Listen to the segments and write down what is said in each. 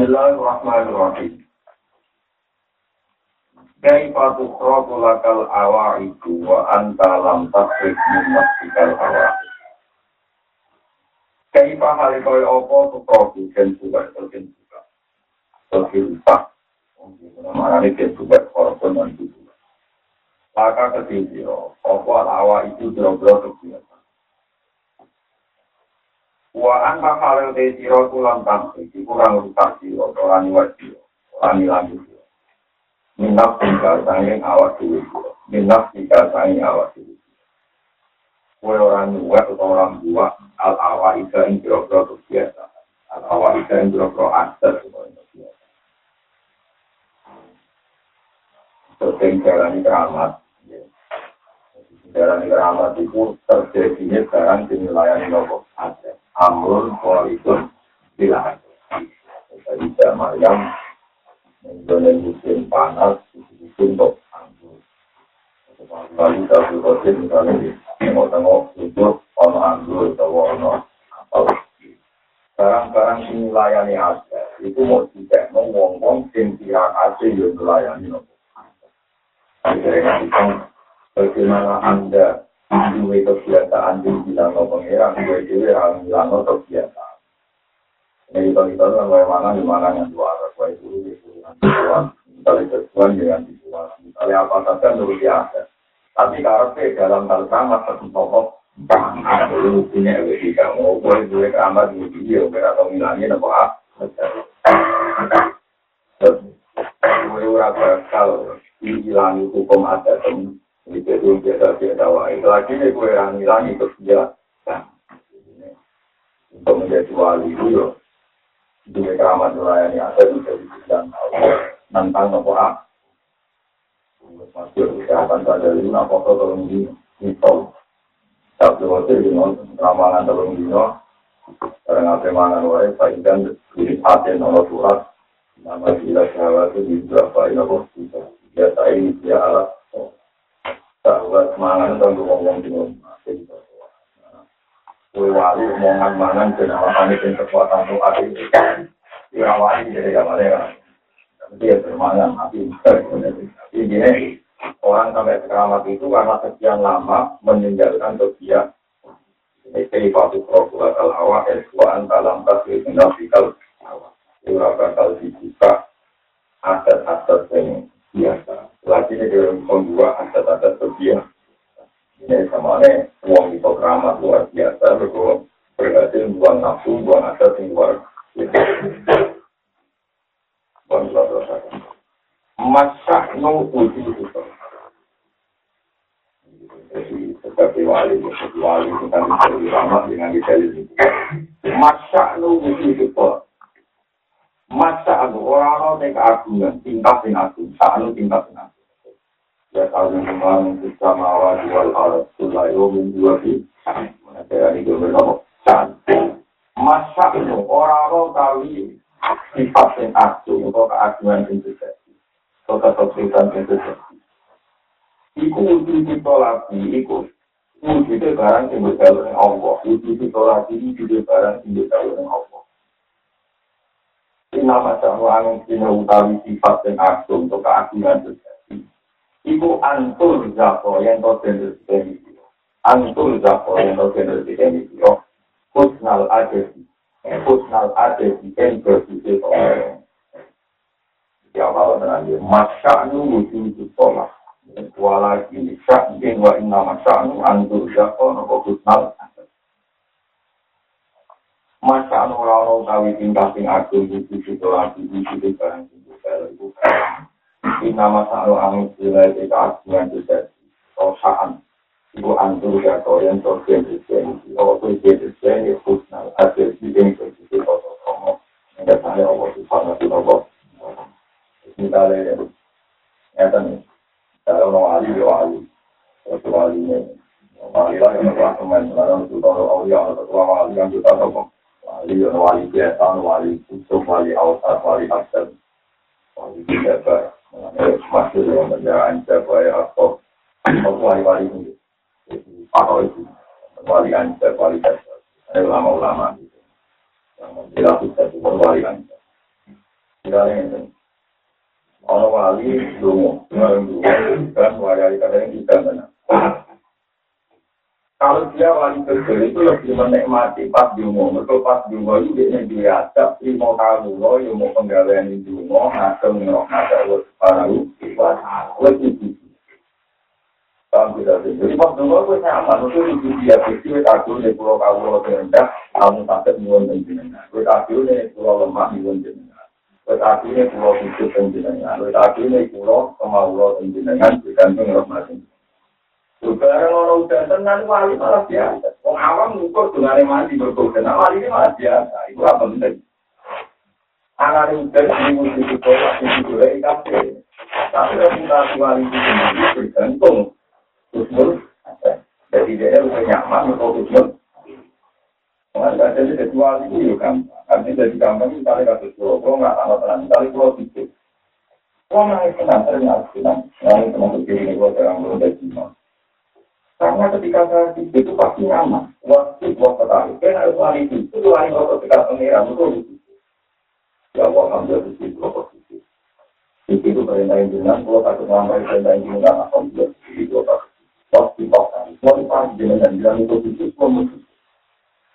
Bismillahirrahmanirrahim. Kaifa tukhrabu lakal awa'idu wa anta lam tasrif min nafsikal awa'idu. Kaifa hali kaya apa tukhrabu dan buka dan buka. Sofil upak. Mana ini dan buka korban dan buka. Laka ketisiro. Apa awa itu bro-bro kebiasa. Wa anta halil te siro. Kurang rusak siro. Wajib. Orang ilang minaf tinggal sanging awak dulu minaf tinggal sanging awak dulu kue orang dua atau orang dua al awal itu yang biasa al awal itu yang kira-kira aset biasa sering jalani keramat jalani keramat itu terjadinya sekarang di wilayah nopo ada amrul kualitas bilang jadi zaman yang Mengenai musim panas, musim untuk anggur. Lalu kita berkata misalnya di tengok-tengok untuk ono anggur atau ono apa Barang-barang ini layani aja. Itu mau tidak mau ngomong sing kira aja yang melayani nopo. Akhirnya bagaimana anda anu we kebiasaan di bilang no pengeran gue dewe anu bilang no kebiasaan ini kita kita kan gue mana di mana yang dua arah gue dulu di kurungan tuan dari tuan dengan di tuan dari apa saja dulu di atas tapi karpe dalam hal sama satu pokok bang aku lu punya gue di kamu gue dewe kamar di video gue atau bilangnya nopo ah? a terus gue urat berkal hilang hukum adat. Itu itu kita kita wahai lagi nih kue rangi rangi terus dia. Untuk menjadi wali itu yo. Di keramat nurani ada di dalam dan nantang nopo a. Masih kesehatan saja lima nopo tolong di itu. Tapi waktu di non ramalan tolong di non. Karena apa mana wahai pahingkan di hati nopo surat. Nama tidak syahwat itu di berapa ini nopo kita. Ya tadi ya Allah. Sahabat mangan tentang ngomong di rumah. Kue wali omongan mangan dan alasan itu kekuatan ada itu ya wali jadi gak kan? Dia bermangan tapi ini orang sampai keramat itu karena sekian lama meninggalkan kebiasaan ini patu prokula kal eswaan dalam tasir hawa ura bakal dibuka aset-aset yang biasa lagi ini dalam dua aset-aset kebiasaan ini sama nih uang itu keramat luar biasa berkurang berhasil buang nafsu buang aset yang luar masa nu uji itu. Jadi seperti wali seperti wali kita bisa ramah dengan detail ini masa nu uji itu masa aku orang orang yang keagungan tingkat yang agung saat tingkat yang agung. Ya kalau memang kita mau jual alat sulai umum dua di mana saya ini belum tahu masa itu orang orang kali tingkat yang agung atau keagungan itu jadi. Atau kesulitan itu jadi. Iku uji ditolaki, iku uji barang yang berjalan dengan Allah. Uji ditolaki, uji barang yang berjalan Allah. Inna pacamu angin kina utawi sifat dan aksu untuk keagungan terjadi. Iku antul zako yang kau jenis demikian. Antul zako yang kau jenis demikian. Kusnal oh, adesi. Kusnal eh, adesi yang berbisa kau. Ya Allah menanggir. Masya'nu wujud jutolah. Walaki syakin wa inna masya'nu antul zako nopo kusnal adesi. masa anu rano tawi tingkah sing agung iku sing ora diwujudi barang sing kuwi iku sing nama sakro anu sira iki kaasuhan dadi saan ibu antur ya kau yang terkait dengan itu itu dia dengan yang khusnul hati di dengan itu itu kau kamu ada tanya apa sih karena ya kan dari orang ahli orang ahli orang ahli ini marilah yang berlaku main dalam itu orang ahli orang yang kita tahu Wali ya wali biasa, wali kutub, wali awsat, wali asal. Wali biasa. masuk dalam kendaraan supaya apa wali-wali ini atau itu wali anda wali ada ulama-ulama yang dilakukan itu wali anda Misalnya ini. Ono wali dungo, dungo, kan wali kadang kita benar. Kalau dia wali kecil itu lebih menikmati pas dungo, mereka pas dungo itu dia dia adab, lima kamu lo, yang mau penggalian di dungo, ngasem ngerok ngasem lo sekarang lebih tinggi. Paham tidak sih? Jadi pas dungo itu nyaman, itu itu dia kecil, aku nih pulau kamu lo terendah, kamu sakit nyuwun dan jenengan. Aku nih pulau lemah nyuwun jenengan. Aku nih pulau hidup dan jenengan. Aku nih pulau kemauan dan jenengan, bergantung rahmatin. Barang orang udah tenang wali malah biasa. Wong awam ngukur dengan mandi berkoden. Nah, wali ini malah biasa. Itu apa penting? Anak udah di musim itu masih juga ikan Tapi reputasi wali itu sendiri bergantung. Kusmul. Jadi dia udah nyaman untuk kusmul. Mengenai jadi ketua itu ya gampang. Artinya jadi gampang misalnya kasus pulau, kalau nggak sama tenang, misalnya pulau itu. Kalau nggak tenang, ternyata tenang. Yang teman-teman ini gue terang belum dari Karena ketika saya di situ pasti nyaman. Waktu waktu tadi, kan harus lari itu. Itu lari waktu ketika pengiran itu. Ya Allah, ambil di situ, waktu di situ. Perintahin jenang, kalau takut ngambil perintahin jenang, alhamdulillah, di situ waktu paksa. Mau dipahami jenang, bilang itu di situ,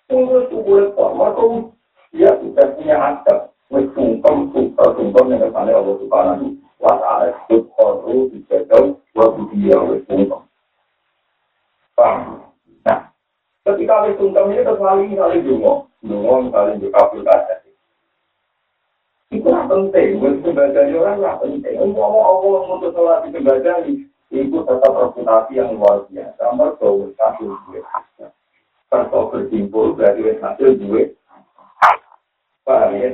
Tunggu itu boleh kok, maka dia sudah punya adab. Wes sungkem, sungkem, sungkem yang kesannya Allah Subhanahu wa ta'ala. Subhanahu, dijajal, wa budiya, wes sungkem. Nah, ketika wis sungkem ini lali kali dungo, dungo juga kabel kaca. Itu lah penting, wis sebagai orang lah penting. Ngomong Allah untuk sholat di sebagai itu tetap reputasi yang luar biasa. Mereka hasil duit. Kalau berjimpul berarti hasil duit. Paham ya?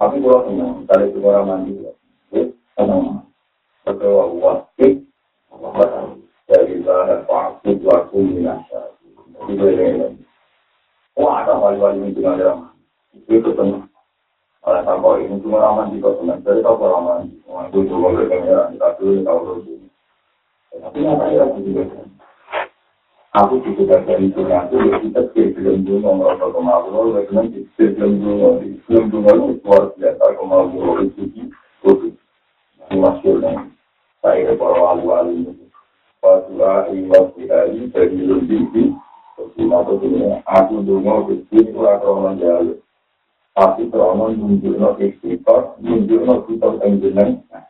Tapi kalau senang, tadi itu orang mandi, senang. Betul, wajib dari bahan waktu waktu minasa. Wah, ada wali-wali itu nggak ada. Itu tenang. Oleh sampai ini cuma raman di kota tenang. Jadi tahu raman. Wah, itu cuma berkenaan. Kita dulu tahu dulu. Tapi apa ya aku juga Aku juga dari dunia itu ya kita film dulu merasa kemauan, karena film dulu film dulu luar biasa kemauan itu itu masih saya para wali-wali Fatwa iwas dihari dari lebih Cuma begini, aku dulu kecil kurang krono jalur. Tapi krono nunjukno istiqor, nunjukno kita. Kalau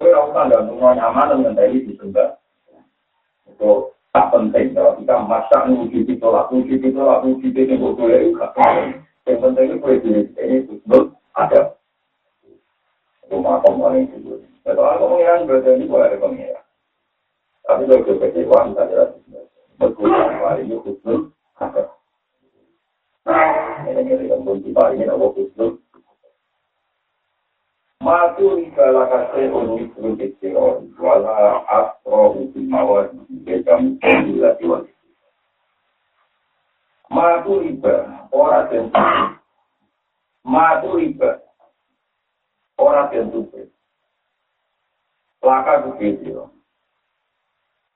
Dan semua nyaman dengan tadi di. Itu tak penting, kalau kita masak nuruti itu lah, nuruti itu lah, nuruti itu yang gue boleh juga. Penting itu gue diri ini betul ada. Rumah paling itu. Soal pengiran berarti ini boleh ada pengiran. Tapi kalau kita kecewa, kita jelas. Ini khusus. Ini yang ini apa khusus. Matu ikala kasih unik unik kiro. Wala astro hukum mawar. Bekam kondila tiwa. Matu riba. Orang tentu. Matu riba. Orang tentu. laka begitu.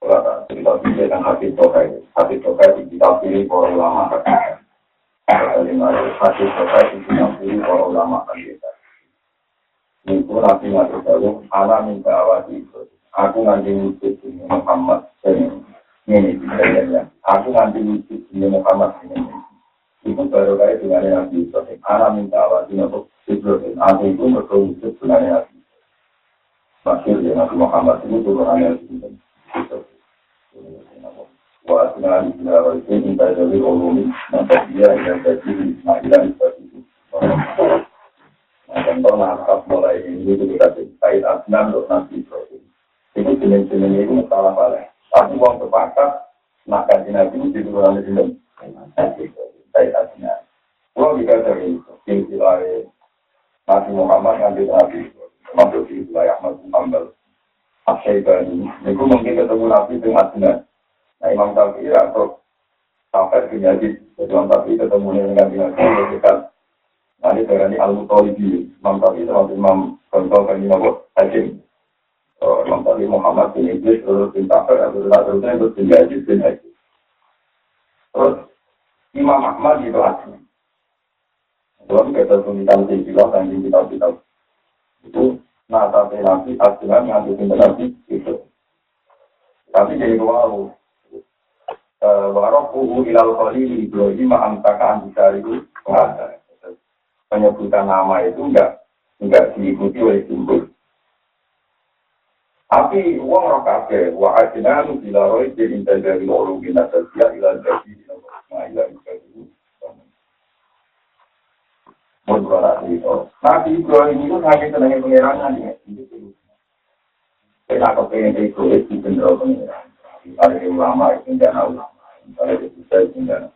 Kalau tak cerita bisa dengan hati tokai, hati tokai di kita pilih para ulama. Hati tokai di kita pilih para ulama kata. Itu nanti mati tahu, anak minta awal itu. Aku nanti wujud ini Muhammad ini ini ya. Aku nanti wujud ini Muhammad ini. Itu baru kaya dengan Nabi Yusuf. Anak minta awal Nabi Yusuf. Nanti itu mereka Yusuf sebenarnya Nabi Masyur ya Nabi Muhammad itu turunannya Yusuf. Wa di sini itu minta jadi ulumi. Nanti dia yang jadi Ismailah seperti itu. Contoh nakab mulai ini itu kita kait asnan untuk Nabi Yusuf. Itu jenis-jenis itu salah paling. Tapi uang sepakat, nak kaji Nabi itu turunannya Yusuf. saya tadinya. Kalau dikatakan silsilah Nabi Muhammad nanti Nabi masuk di wilayah Ahmad Muhammad Asyaibani. Itu mungkin ketemu Nabi dengan benar. Nah Imam Syafi'i atau sampai ke. Jadi Imam ketemu dengan Nabi dekat. Nanti dari Al-Mutalibi. Imam sama Imam Kontrol kan Imam Hakim. Imam Syafi'i Muhammad bin Idris terus bin Safir. Terus terusnya terus bin Yazid bin Hakim. Terus Imam Ahmad itu asli. Dalam kita tulisan sejila dan kita kita itu nata nabi aslinya yang pintar nabi itu. Tapi jadi waru. Warokuhu ilal khalil Ibrahim ma'amtakaan itu ada. Penyebutan nama itu enggak enggak diikuti oleh simbol. Tapi uang roh kafe, wa ajnanu bila roh jadi dari orang bina sosial ilal jadi Nabi Ibrahim itu hanya senangnya pengerangan ya. Kita kepengen itu itu benar pengerangan. Ada ulama tidak ulama. Ada tidak. Ada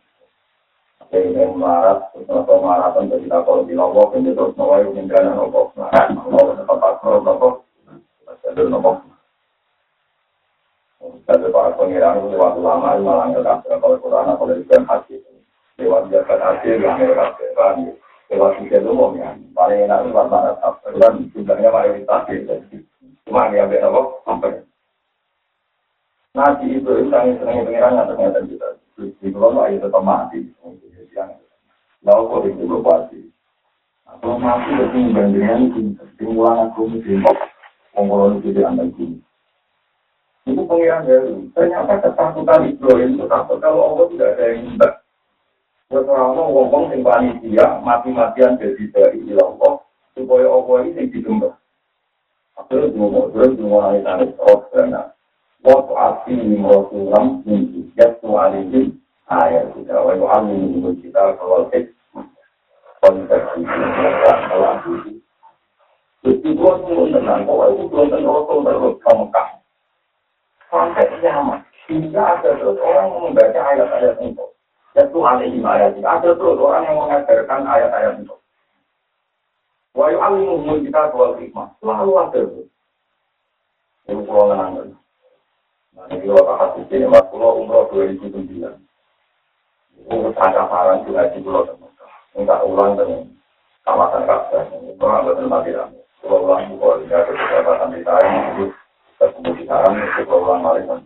yang melarat, atau maratan dari takut di lombok, yang terus nawai tidak lombok. Nah, kalau tempat lombok, ada lombok. Dari para pengiran itu lewat ulama, malah nggak kalau Quran, kalau Quran hati. Lewat jalan hati, yang lewat jalan lewat itu mau ya paling enak itu mana kan jumlahnya mayoritas cuma dia ambil apa sampai Nabi itu sangat senang pengirangan ternyata kita di kalau ayo tetap mati lalu kok itu berpati kalau mati itu bandingan itu timulan aku mesti mengolong itu di anda itu itu pengiran ternyata ketakutan Ibrahim itu takut kalau Allah tidak ada yang minta Orang ngomong sing panitia mati-matian jadi dari Allah supaya Allah ini sing digembah. Akhirnya ngomong terus mulai tanya terus kalau kalau itu. Jadi gua ngomong tentang bahwa itu belum tentu Rasul terus kamu kah. Sampai kiamat. Hingga ada terus orang membaca ayat-ayat itu. Itu alaihi ayat. Ada terus yang mengajarkan ayat-ayat itu. Wa kita wal hikmah. Selalu ada. Ini pulau. Nah, ini kalau hati ini, mas pulau umroh 2009. Ini ada saran juga di pulau teman. Enggak ulang dengan kawasan kawasan. Ini orang betul mati Pulau ulang pulau, ini ada beberapa di itu ketemu di itu pulau ulang maling.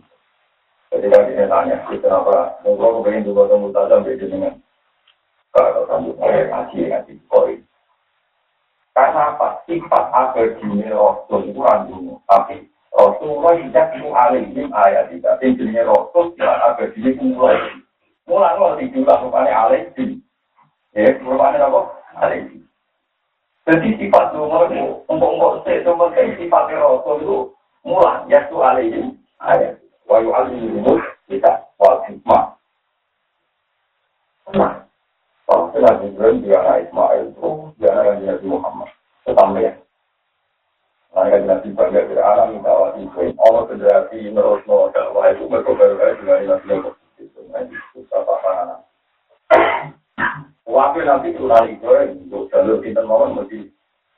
Ketika dia tanya, kenapa engkau kepengen juga temu tajam beda dengan kalau kamu saya ngaji koi. Karena apa? Sifat abadi Rasul itu tapi Rasulullah itu alim ayat tidak. Intinya Rasul tidak abadi itu mulai. Mulai kalau dijual rupanya alim Ya, rupanya apa? Alim Jadi sifat umur itu, untuk-untuk sifat Rasul itu mulai. Ya, itu alim ayat wa yu'allimuhum kita wal hikmah. Nah, kalau sudah Ibrahim anak Ismail itu dia Nabi Muhammad. Tetap ya. Maka nanti bangga Fir'aun minta wati kuih. Allah kejati menurut no dakwah itu berkobar-kobar dengan ilah dia. Itu nanti susah paham anak. Wakil nanti itu nanti gue, untuk jalur kita mohon mesti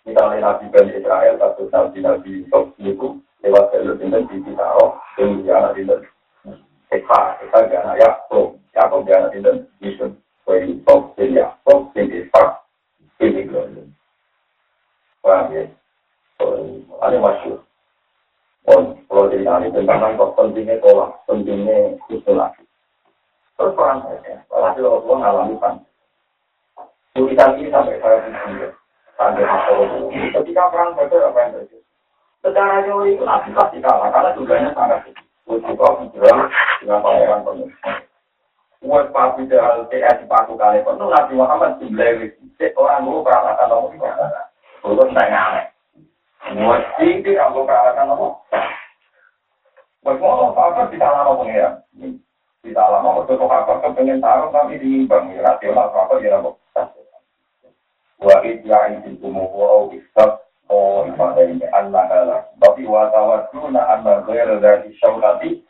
kita nabi bani Israel, tapi nanti nabi Sobsi itu lewat jalur kita di kita roh. Dan dia anak kita. Eka, Eka dia anak Yaakob. Yaakob dia anak kita. Itu. Kuih di Sobsi, Yaakob, Sobsi, Eka. Ini gue. Paham ya? Ini masyur. Kalau ahli tentang kok pentingnya tolak, pentingnya isolasi. Terus perang saja, walhasil Allah ngalami pan. Tulisan ini sampai saya pikir, sampai Ketika perang saja apa yang terjadi? Secara teori itu nabi pasti kalah karena jumlahnya sangat kecil. Begitu hijrah dengan pangeran penuh. Buat papi jalan TS paku kali pun Nabi Muhammad jumlah orang dulu peralatan nomor lima. Belum saya aneh. Buat tinggi aku peralatan nomor. Buat mau apa kita lama pengiran. Kita lama waktu kok apa kepengen taruh kami diimbang ya. Rasional apa? Ya nopo. Wa idya itu kumuhu istab oh ibadah ini anak adalah tapi watawaduna anna ghair dari syaukati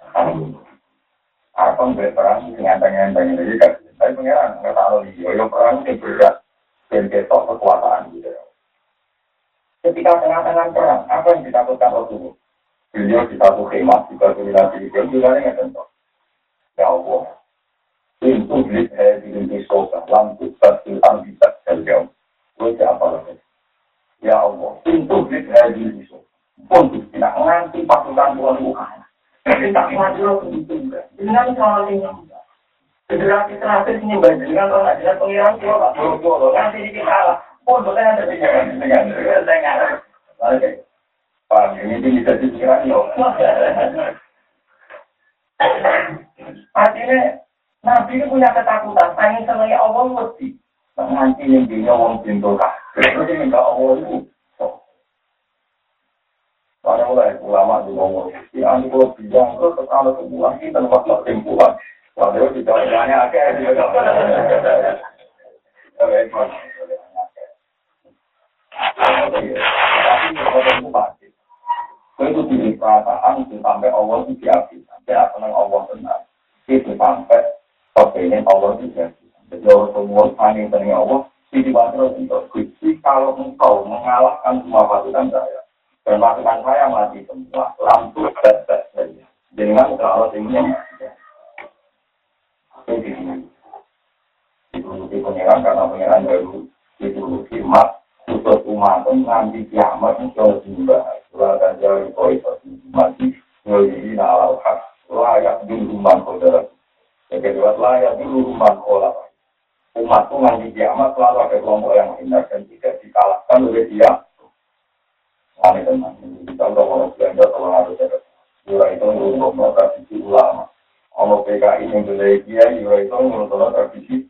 apa nggak perang ngenteng-ngenteng. Ini tapi pengiran nggak tahu nih yo perang ini berat. Dan ketok kekuatan gitu ketika tengah-tengah perang apa yang ditakutkan Rasulullah? Beliau di satu khemah di satu wilayah di juga nggak tentu ya Allah. Pintu blit eh di pintu sosa lampu satu bisa terjauh gue siapa lagi ya Allah pintu blit eh di pintu sosa pun tidak nganti pasukan Tuhan bukan tapi tak maju lo juga. Dengan soal ini. Federasi terakhir ini orang dengan pengiran tua pak boro nanti di kita Oh, ada Oke. Ini. Artinya Nabi ini punya ketakutan, pengen selai Allah mesti. Nanti yang dia wong pintu kah. Dia minta Allah itu karena mulai ulama di ngomong, ya ini kalau bilang terus kalau kebulan kita tempat kesimpulan, lalu di dalamnya agak dia Tapi itu pasti. Itu di perasaan itu sampai Allah itu diakui, sampai apa yang Allah benar. Itu sampai kepengen Allah itu diakui. Jadi orang semua saling dengan Allah, itu terus untuk kalau engkau mengalahkan semua pasukan saya, dan pasukan saya mati semua, lampu tes-tes saja. Dengan kalau ini itu di pengiran karena pengiran baru itu khidmat untuk umat nanti kiamat itu juga akan jauh koi mati ngelihi nalar hak layak di rumah saudara. Yang kedua layak di rumah olah umat itu nanti kiamat selalu ada kelompok yang hina dan tidak dikalahkan oleh dia Kami tenang. Kita udah mau belanja kalau harus ada. Yura itu ngurung tradisi ulama. Kalau PKI yang beli dia, Yura itu ngurung tradisi.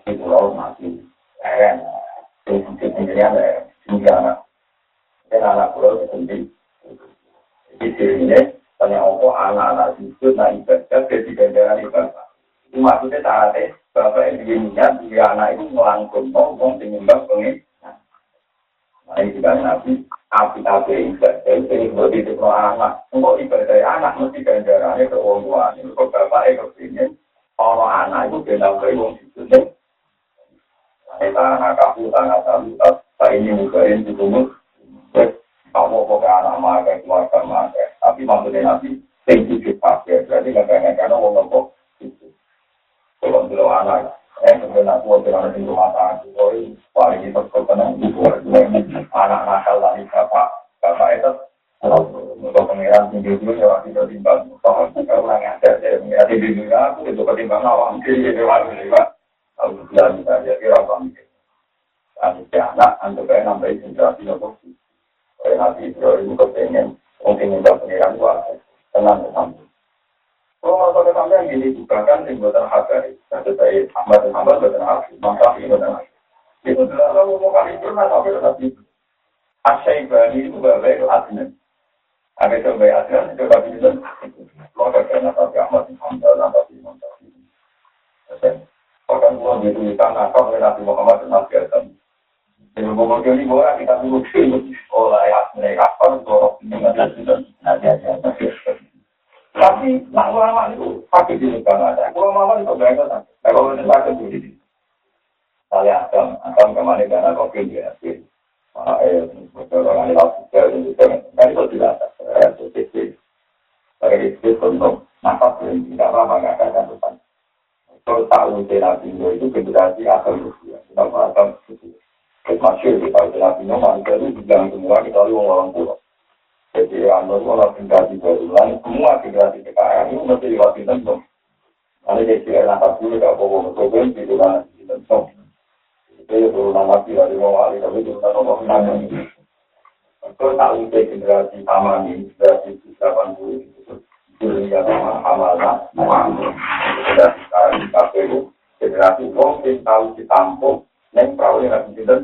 Tapi pulau mati. Keren. Ya. Anak. Apa anak-anak nah. Itu maksudnya saatnya bapak yang anak itu. Nah ini juga nabi itu mesti ganjarannya ke orang tua. Ini kok bapak orang anak itu benar ke orang itu. Ini tanah kaku, tanah tamu, tak ini. Kamu kok anak makan, keluarga. Tapi maksudnya nanti dipakai. Berarti orang ngomong itu. Kalau dulu anak, eh sebenarnya aku ada di rumah. Paling itu kok tenang anak nakal lagi bapak bapak itu untuk pengiran tinggi dulu ya waktu itu timbang kalau orang ada ya pengiran tinggi dulu aku itu ketimbang awam waktu pak kalau bilang kita ya kira apa mikir. Si anak untuk kayak nambahin generasi nopo kayak itu itu kepengen mungkin minta pengiran gua tenang bersama kalau masalah sampai yang gini juga kan yang buatan saya Ahmad dan Ahmad buatan hakari maka ini. Buatan itu adalah mau kali itu tapi tetap itu itu bapak itu adnan. Ada coba adnan, coba bisa. Maka karena tapi Ahmad Hamzah, tapi Imam Tafi'i. Bahkan itu di kau oleh Nabi Muhammad dan Adam. Jadi ngomong ini boleh kita tunggu oleh mereka apa dorong ini ada sudah ada Tapi nak ulama itu pakai di negara ada. Ulama itu beragam. Kalau ini pakai di Saya Adam, Adam ke mana karena kopi dia. Eh, orang lain itu kan itu tidak ada. Itu untuk nafas yang tidak lama nggak akan tahu Nabi Nuh itu generasi akan rusia. Kenapa akan rusia? Masyur di Pak Nabi Nuh, maka itu di dalam semua kita lalu orang pulau. Jadi Anur itu orang generasi berulang, semua generasi kekayaan itu mesti diwati tentu. Nanti dia tidak nampak dulu, tidak pokok mencobain, itu kan di tentu. Itu ya perlu nama tidak diwawali, tapi itu kan orang nanggung. Kalau tak untuk generasi taman ini, generasi 80 itu, itu dia sama-sama, sama-sama. Sudah sekarang di KPU generasi wong sing tahu ditampung neng yang nanti tidak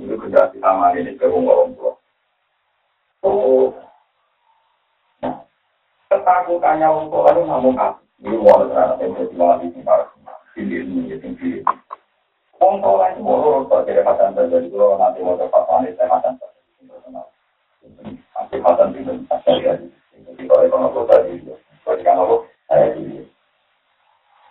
itu generasi sama ini ke wong tua oh ketakutannya wong tua itu namun apa ini wong terhadap yang jadi wali di para pilih ini yang pilih wong tua itu mau lurus jadi terjadi kalau nanti mau dapat panik saya katan terjadi nanti katan tidak terjadi jadi kalau ekonomi tadi, kalau kalau saya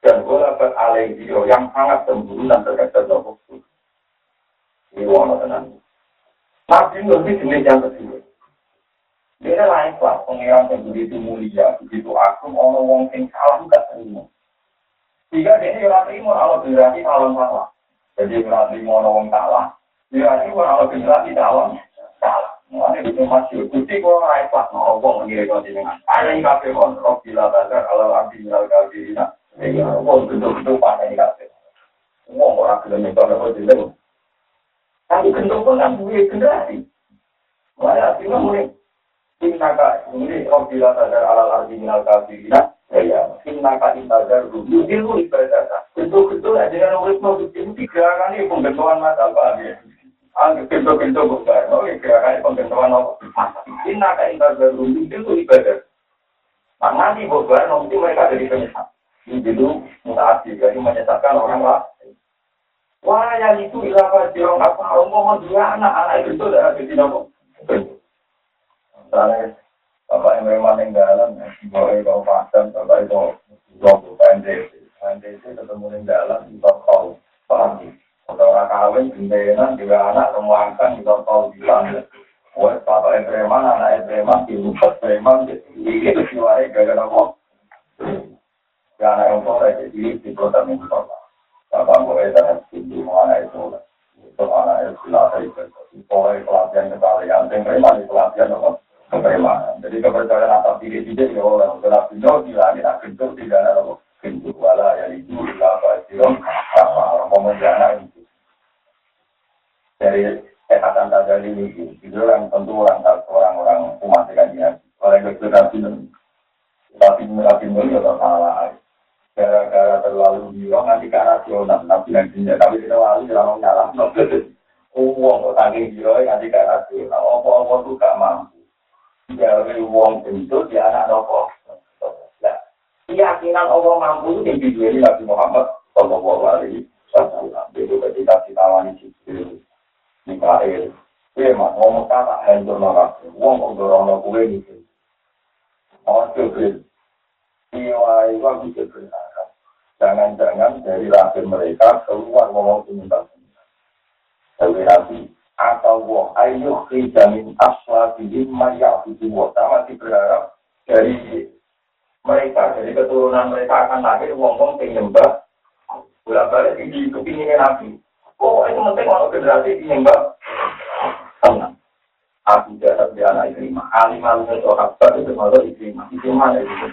Dan walaupun alaihi yang sangat sembunyi dan terkait dengan Ini wana tenan. Nabi lebih jenis yang kedua. Dia lain kelas pengiran yang begitu mulia, begitu agung, orang wong sing salah gak terima. Jika dia ini orang terima, kalau berarti salah salah. Jadi berarti mau orang salah. Berarti kalau berarti salah salah. Mulane itu masih kuti kok ikhlas no wong ngene kok jenengan. Ana ing kabeh kon roh bila badar ala abdi minal kafirina. Ini orang gendong-gendong pakai ini Ngomong orang gendong yang tahu apa itu. Tapi gendong pun kan punya generasi. Mereka artinya mulai. Inna ini orang oh, bila sadar ala lagi minal kasi. Nah, eh, ya, inna ka inna dar rupi. Ini lu ibadah. Gendong-gendong aja kan orang itu mau bikin. Ini gerakan ah, oh, ini mata apa ini. Anggap gendong-gendong bukan. Oke, gerakan ini pembentuan apa. Inna ka inna dar rupi. Ini lu ibadah. Nah, nanti bukan. Nanti mereka jadi penyesal. Ini dulu mutaati, jadi menyesatkan orang lain. Wah yang itu ilaha jirong apa? Ngomong dua anak, anak itu sudah ada di nopo. Misalnya, bapak yang memang yang dalam, bapak itu pasang, bapak itu logo PNDC. PNDC ketemu yang dalam, kau, paham Orang kawin, gendenan, juga anak, semua angkat, kita tahu bilang. Wah, bapak preman, anak preman, ibu preman, itu siwari gara-gara kok. Ya, anak yang soleh, jadi di kota minggu Bapak boleh dan tinggi anak itu. Itu anak itu silahkan itu. Soleh pelatihan kekalian, yang preman pelatihan apa? Kepremanan. Jadi kepercayaan atas diri tidak ya oleh untuk pintu, tidak kita pintu, tidak ada pintu. Wala ya itu, apa itu. Apa, pemenjana itu dari kesehatan tadi ini itu yang tentu orang orang-orang umat kan ya oleh kesulitan tapi tapi atau salah gara-gara terlalu bilang nanti ke rasional tapi yang tidak tapi terlalu terlalu nyala uang kok tanggung jiro nanti ke rasional apa-apa tuh gak mampu dari uang itu dia anak nopo nah keyakinan Allah mampu itu yang dijuali Nabi Muhammad Sallallahu Alaihi Wasallam itu ketika ditawani Jibril Mikael. Kue mah ngomong kata hancur nolak. Wong kok dorong kue gitu. Ojo kue. Iwa iwa bisa berharap. Jangan-jangan dari lahir mereka keluar ngomong sementara-sementara. Tapi nanti atau wong ayo jamin asla bilim maya itu wong sama berharap dari mereka dari keturunan mereka akan lahir wong penyembah bolak balik di kepinginnya nabi Oh, itu penting kalau generasi enggak tenang. Aku jatuh di anak lima. Alim alim itu sahabat itu termasuk ikrimah. Ikrimah itu.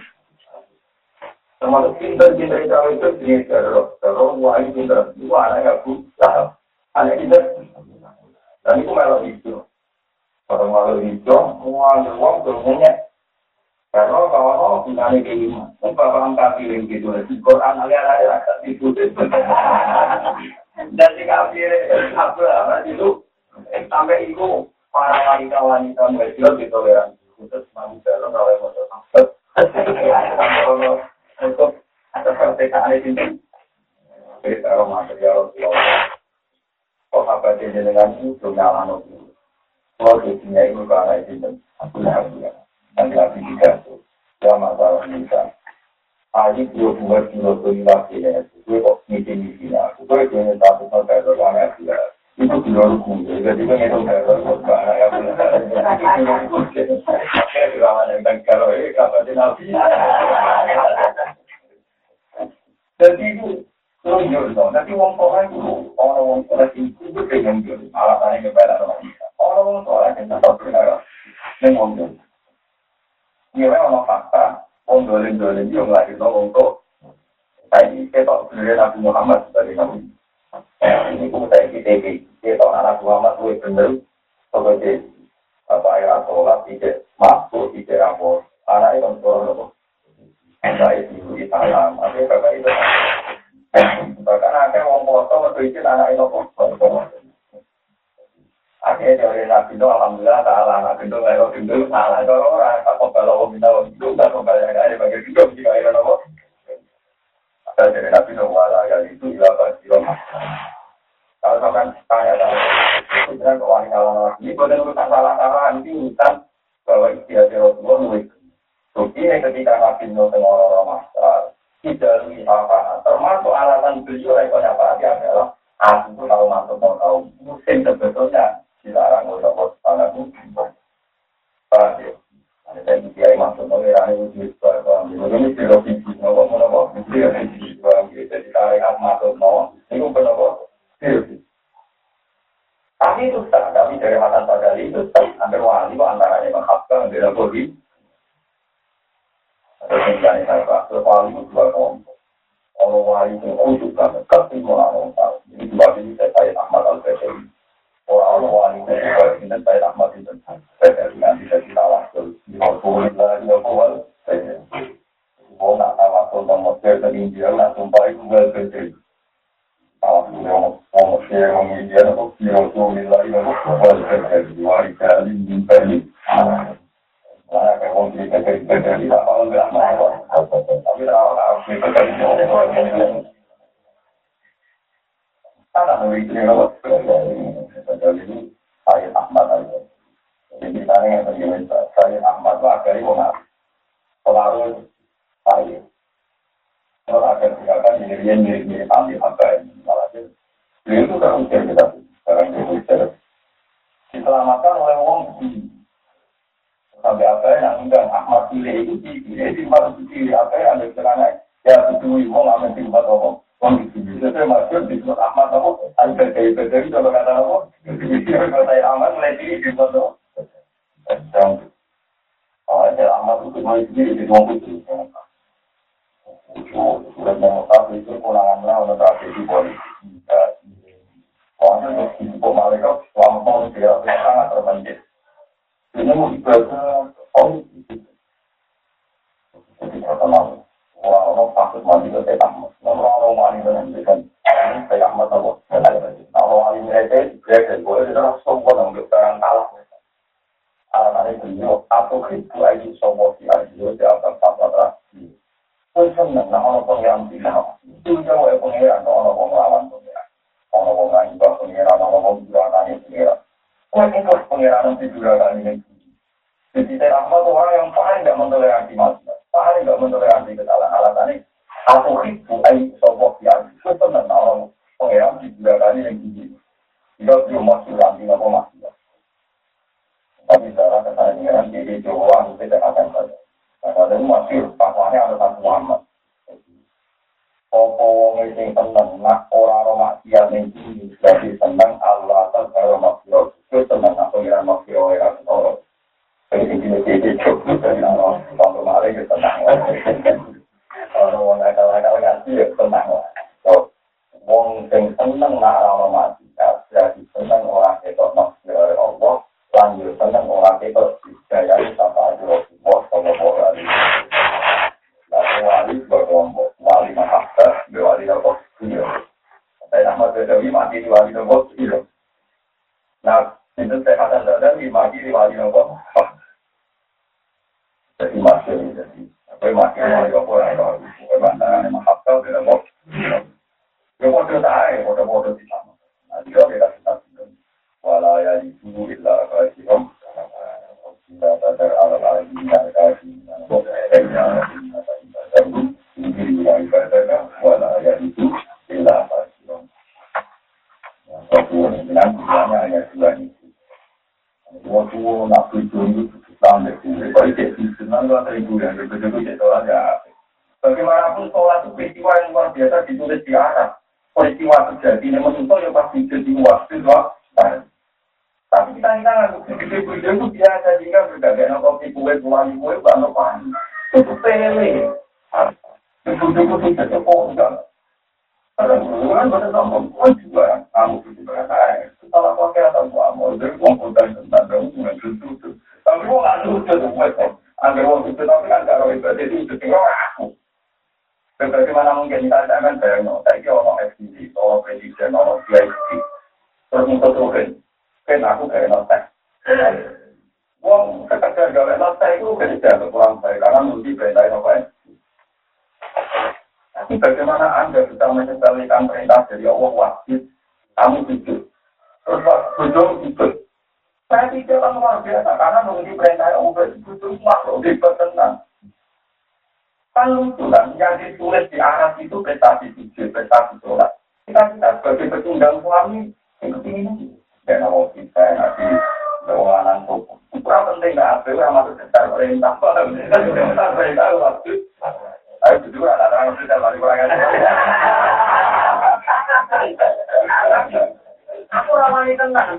Termasuk pinter-pinter cawe itu jenis terus. Terus wah ini pinter. Dua anak aku. Anak kita. Dan itu malah itu. Kalau malah itu, semua uang semuanya. Karena kalau kita ini kelima, bapak angkat piring gitu. Di Quran alias-alias agak diputus. dan di kafir apa apa itu sampai itu para wanita wanita muda ditoleransi khusus manusia lo kalau mau sampai untuk seperti kali ini kita material sahabat dengan itu nyala nopo. Kalau jadinya itu karena itu aku nak ya. Lagi juga tuh. Ya masalah bisa. Aji dua dua kilo tuh lagi ya. Gue kok aku. Gue punya satu sampai dua orang ya. Itu. Jadi kiraman yang tengkar. Eh kapan nabi. Jadi itu nanti wong tua itu orang wong tua itu itu pengen jual, alasannya kepada orang Orang wong tua itu tetap benar, ini wong jual. Ini memang fakta, wong dolim dolim yang lagi wong tua. Tadi kita beli Nabi Muhammad sebagai Nabi. Ini pun saya kita kita anak Muhammad itu benar, sebagai apa ya sholat tidak masuk tidak rapor. Anak itu orang Saya itu di salam, tapi bapak itu Bahkan akhirnya wong foto waktu itu anak itu foto. Akhirnya dari Nabi itu Alhamdulillah salah. Itu nggak tahu itu salah. Orang tak kembali wong minta wong itu nggak kembali ada bagi itu jika itu nopo. Ada dari Nabi itu ilah pasti Kalau sampai tanya tanya, itu bilang kewangi kalau ini boleh urusan salah-salah nanti urusan bahwa istiadat Rasulullah nulis. Ini ketika Nabi itu orang-orang masalah tidak apa termasuk alasan beliau rekor apa adalah aku tuh tahu masuk mau tahu musim sebetulnya dilarang waspada hukum paham ya ada saya kiai masuk filosofi paham ya jadi tarik masuk mau ini benar tapi itu tak kami dari mata pada itu hampir wali antaranya menghafal dengan bodi Terus yang saya pak, terus wali itu dua kelompok. Kalau wali itu khusus banget, kasih. Ini dua ini saya Ahmad al Basri. Orang wali itu juga ini saya Ahmad itu. Saya nanti saya kita langsung. Alhamdulillah, ya kuat. Mau nak tawasul nomor dan India, nak sumpah itu gak Basri. Alhamdulillah, mau share mau India, mau Alhamdulillah, ya kuat. Wali kali ini Mana kayak cerita dari apa enggak mau, tapi kalau cerita dari Karena memiliki rawat dari saya Ahmad aja. Jadi misalnya yang terjadi Ahmad dari mana? Pengaruh saya. Kalau akan silakan dirinya mirip-mirip ambil apa ini malah itu. Beliau itu kan usia kita sekarang itu diselamatkan oleh wong sampai apa yang undang Ahmad pilih itu pilih di mana pilih apa yang ada celana ya itu ngamen di tempat apa Wong itu saya masuk di tempat Ahmad apa itu kalau kata apa kalau saya Ahmad mulai di tempat apa dan oh ada Ahmad itu mau sendiri di tempat itu mau tahu itu Soalnya itu ini oh beliau atau itu lagi sombong si Arjo di atas apa terakhir pun seneng nah orang pengiran bilang itu jauh ya pengiran orang orang lawan pengiran orang orang ngibah pengiran orang orang juragan pengiran Kau itu pengiran di juragan ini jadi Ahmad orang yang paling tidak mentoleransi manusia, paling tidak mentoleransi kesalahan alasan ini. Aku itu ayu sopok yang itu senang orang pengeram di yang tinggi. Jika dia masih. ajar, mari kurang ajar. Aku ramai tenang,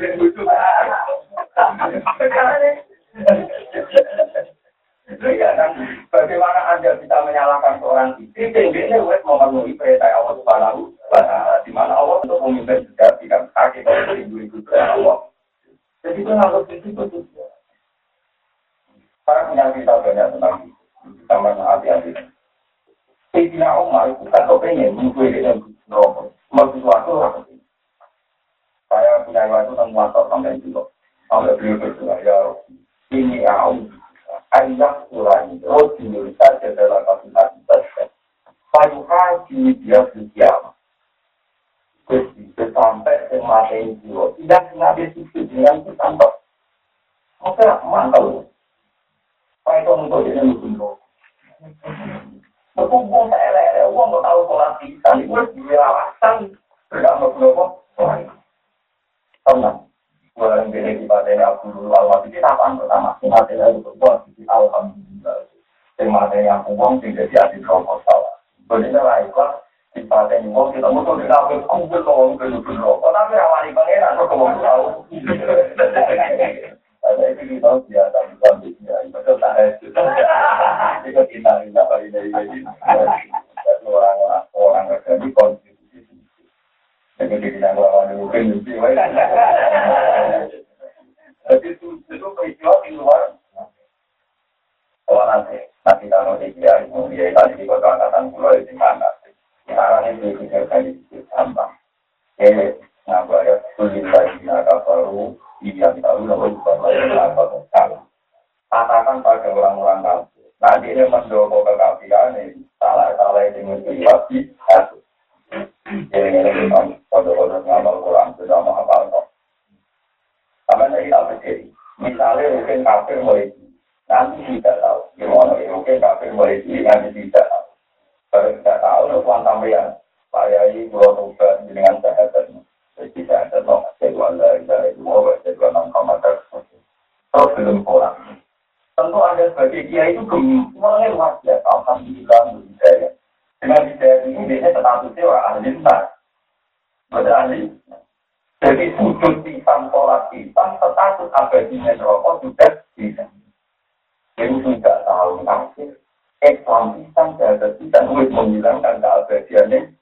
hitam, sholat hitam, status abadinya neraka sudah hitam. Jadi tidak tahu kafir. Islam hitam, jahat hitam, wis menghilangkan keabadiannya.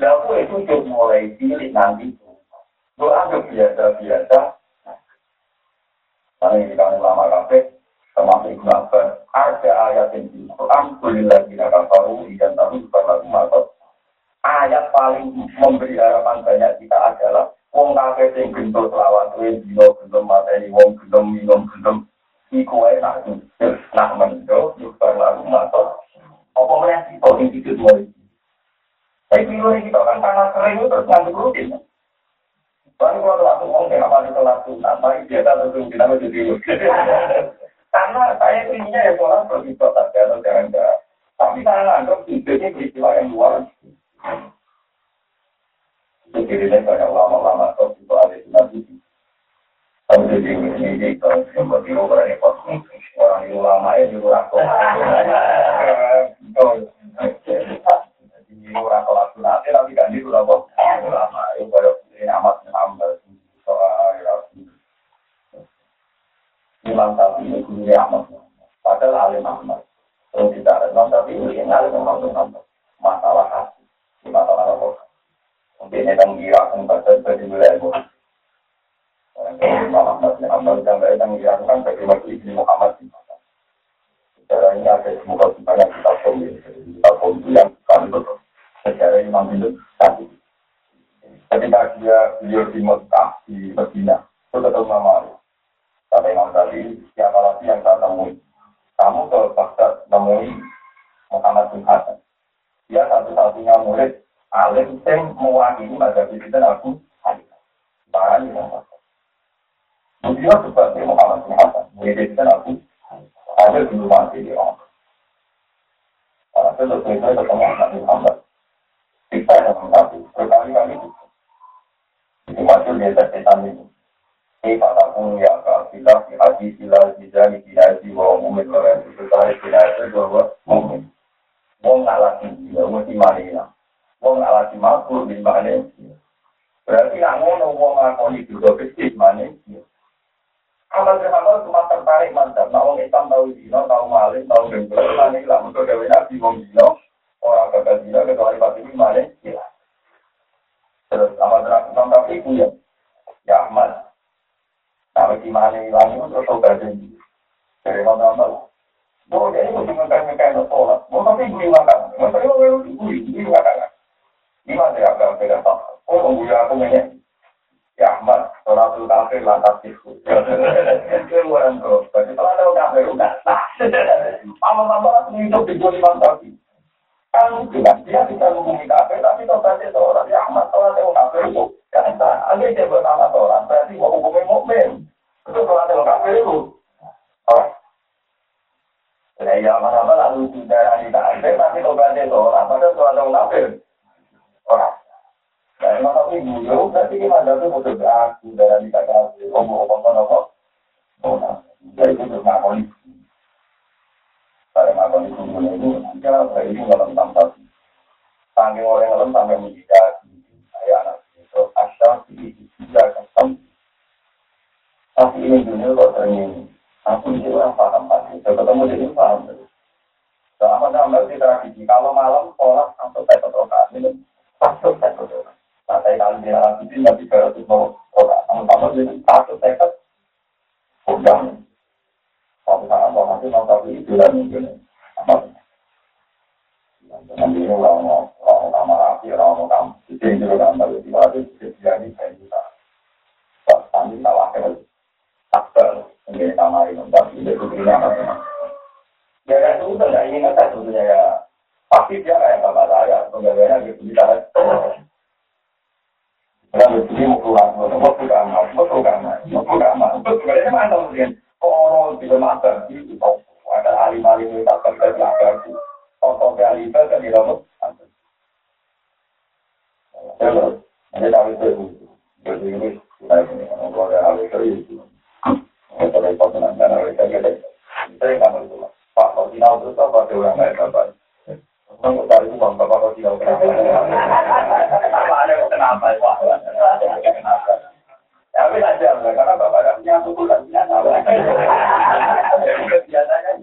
Lalu itu sudah mulai pilih nanti. Lu ada biasa-biasa. Karena ini kami lama kafe, termasuk Ibn Abbas, ada ayat yang di Quran, lagi bina baru ikan tahu, ikan tahu, ayat paling memberi harapan banyak kita adalah Wong nangke sing gendut lawan duwe dino gendem mateni wong minum gendem iku wae tak nak mendo nyubar lalu matos apa meneh kita sing tidur mulai tapi kita kan tangan kering terus ngantuk rutin. Baru kalau terlalu wong kayak apa itu langsung nama dia tak langsung kita mau jadi karena saya inginnya ya seorang begitu tak ada atau jangan tapi saya anggap tidurnya peristiwa yang luar. Dikirilah banyak ulama-ulama atau itu ada di nabi. Tapi di sini di kalau sempat di rumah ini pas orang ulama ini orang tua. Jadi orang kelas nanti lagi kan di ulama ulama itu banyak ini amat menambah soal ya, Imam Sapi ini guru amat, padahal alim amat. terus kita Imam tapi ini alim Ahmad masalah hati masalah apa Mungkin ini tanggung jawab yang terjadi di wilayah Muhammad bin Amal sampai yang dilakukan bagi Masjid Ibn Muhammad bin Secara ini ada semoga banyak kita pemilik, kita pemilik yang kami betul. Secara Imam itu tadi. Ketika dia beliau di Mekah, di Medina, itu tetap nama Kata Imam tadi, siapa lagi yang tak temui? Kamu ke Baghdad temui Muhammad bin Hasan. Dia satu-satunya murid alim yang mewakili mazhab dan aku sebagai Muhammad bin Hasan, aku ada di rumah orang. Karena ketemu Muhammad. Kita yang berkali-kali itu. Itu masuk di atas setan. Ini kata pun ya kita di haji sila sila di. Wong ngalah tinggi, Wong makhluk di mana Berarti yang wong ngakoni juga kecil mana Amal amal cuma tertarik mantap. Nah, Islam tahu dino, tahu maling, tahu gembel. Ini lah untuk gawe nabi wong dino. Orang gagal dino, pasti ini gila. Terus amal terakhir tapi itu ya, ya Ahmad. Nah, bagi maling hilang itu terus gagal Dari mana-mana. Oh, jadi mesti ngekain-ngekain. Mau tapi gue makan. Mau tapi gue makan. Gimana ya, agak beda tak? Oh, gue aku nanya. Ya Ahmad, sholatul kafir lantas itu. Itu orang tuh. Jadi kalau ada kafir udah sah. Pama-pama langsung hidup di Imam Syafi'i. Kan dia bisa menghubungi kafir, tapi kalau tadi seorang ya Ahmad ada kafir itu kan sah. Andai dia seorang, berarti mau hubungi mukmin. Itu ada kafir itu. Oh. Nah, ya mana-mana lalu tidak ada tapi kalau ada seorang, padahal ada kafir. Orang. Nah, emang tapi berarti gimana tuh mau aku dari kata ngomong-ngomong apa? Oh, nah, itu ngakoni dulu itu, tapi. Saking orang ngelam sampai menjadi di. Tapi ini dunia kok aku orang paham pasti. Ketemu jadi paham. Selama dalam tradisi, kalau malam sholat sampai ini, satu rakaat. Nah, saya kali dia itu nanti tiga ratus mau orang. Namun jadi satu tekat udang. Satu sangat mau nanti mau tapi itu dan mungkin apa? Nanti ini orang orang nama rapi orang mau kamu. Itu yang juga gambar di bawah itu jadi saya bisa. Tadi salah kan takbel menjadi kamar ini tapi itu apa? Ya itu udah nggak ingin kata sebetulnya ya. Pasti dia kayak bapak saya, pegawainya gitu kita kalau ini mau keluar, mau keluar, mau keluar, mau keluar, mau keluar. Mana mungkin orang tidak makan itu ada alim-alim yang tak kerja di itu. Ke alim kan di dalam. Kalau ini tahu itu, jadi ini saya ini kalau ada alim itu, kalau itu dengan cara gitu, saya nggak mau. Pak, tidak terus apa orang lain apa? Kalau tadi itu bang bapak tidak kenapa? Apa ada kenapa? Wah, kenapa? Ya, tapi aja karena bapak ada punya suku dan punya salah. Biasanya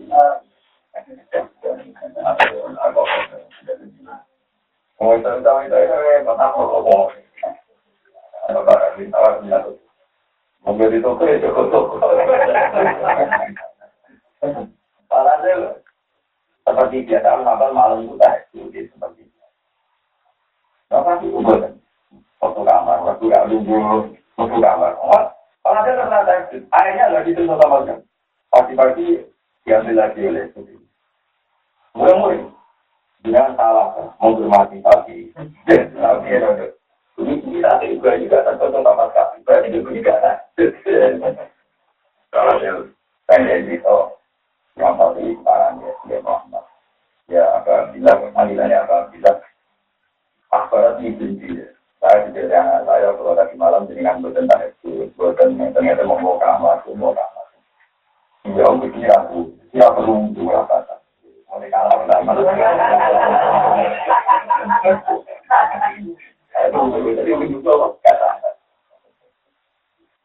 Oh, itu tahu itu itu kata apa? Bapak ada tahu punya suku. Itu seperti biasa sahabat malam itu tahajud seperti itu. Bapak itu bukan satu kamar, waktu gak lugu, satu kamar. Kalau ada ternyata tahajud, airnya nggak ditutup sama sekali. Pagi-pagi diambil lagi oleh itu. Mulai-mulai dengan salah menghormati pagi. Ini kita juga juga tergantung sama sekali. Berarti itu juga Kalau saya itu yang tadi sekarang ya, dia Muhammad. Ya, apa bilang, panggilannya apa bilang, akbarat ini dia. Saya juga anak saya kalau tadi malam dengan bertentang itu, bertentang ternyata mau mau kamar, mau kamar. Om begini aku, siapa perlu dua kata. Mulai kalah lama.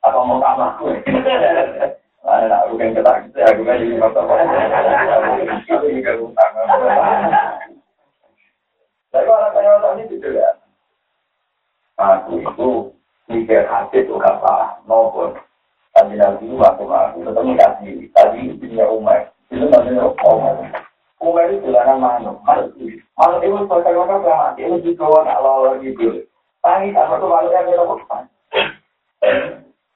Apa mau kalah? Nah, aku kan kata gitu, aku kan jadi Tapi utang. Tapi kalau saya ini gitu ya. Aku itu mikir hati itu gak maupun tadi itu masuk aku, tetap kasih tadi itu namanya umat. Umat itu itu. Itu selesai maka mati, itu juga nak lawan gitu. Tangi sama tuh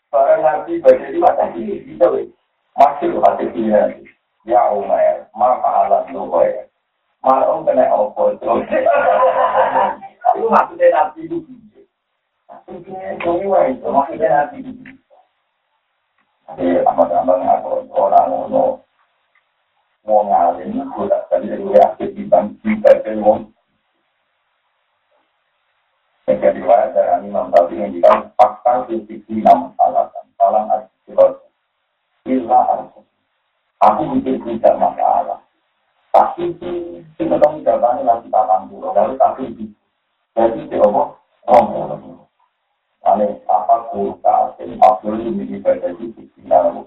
Barang nanti baca di mata ini, bisa weh. Masih hati dia. Ya umat, maka alat kaya. Malam kena opo itu. Itu maksudnya nanti itu. Wae, maksudnya nanti itu. Tapi amat-amat ngaku orang mau ngalim, gue tak tadi reaksi bintang cinta ke Yang kedua dari Imam Tabi jika fakta sisi enam alasan, salam asibat, illa arsu. Aku mikir tidak masalah. Tapi si kita tahu jawabannya nanti tak dulu, lalu tapi jadi coba ngomong. Ane apa kurta, empat puluh ini pada sisi enam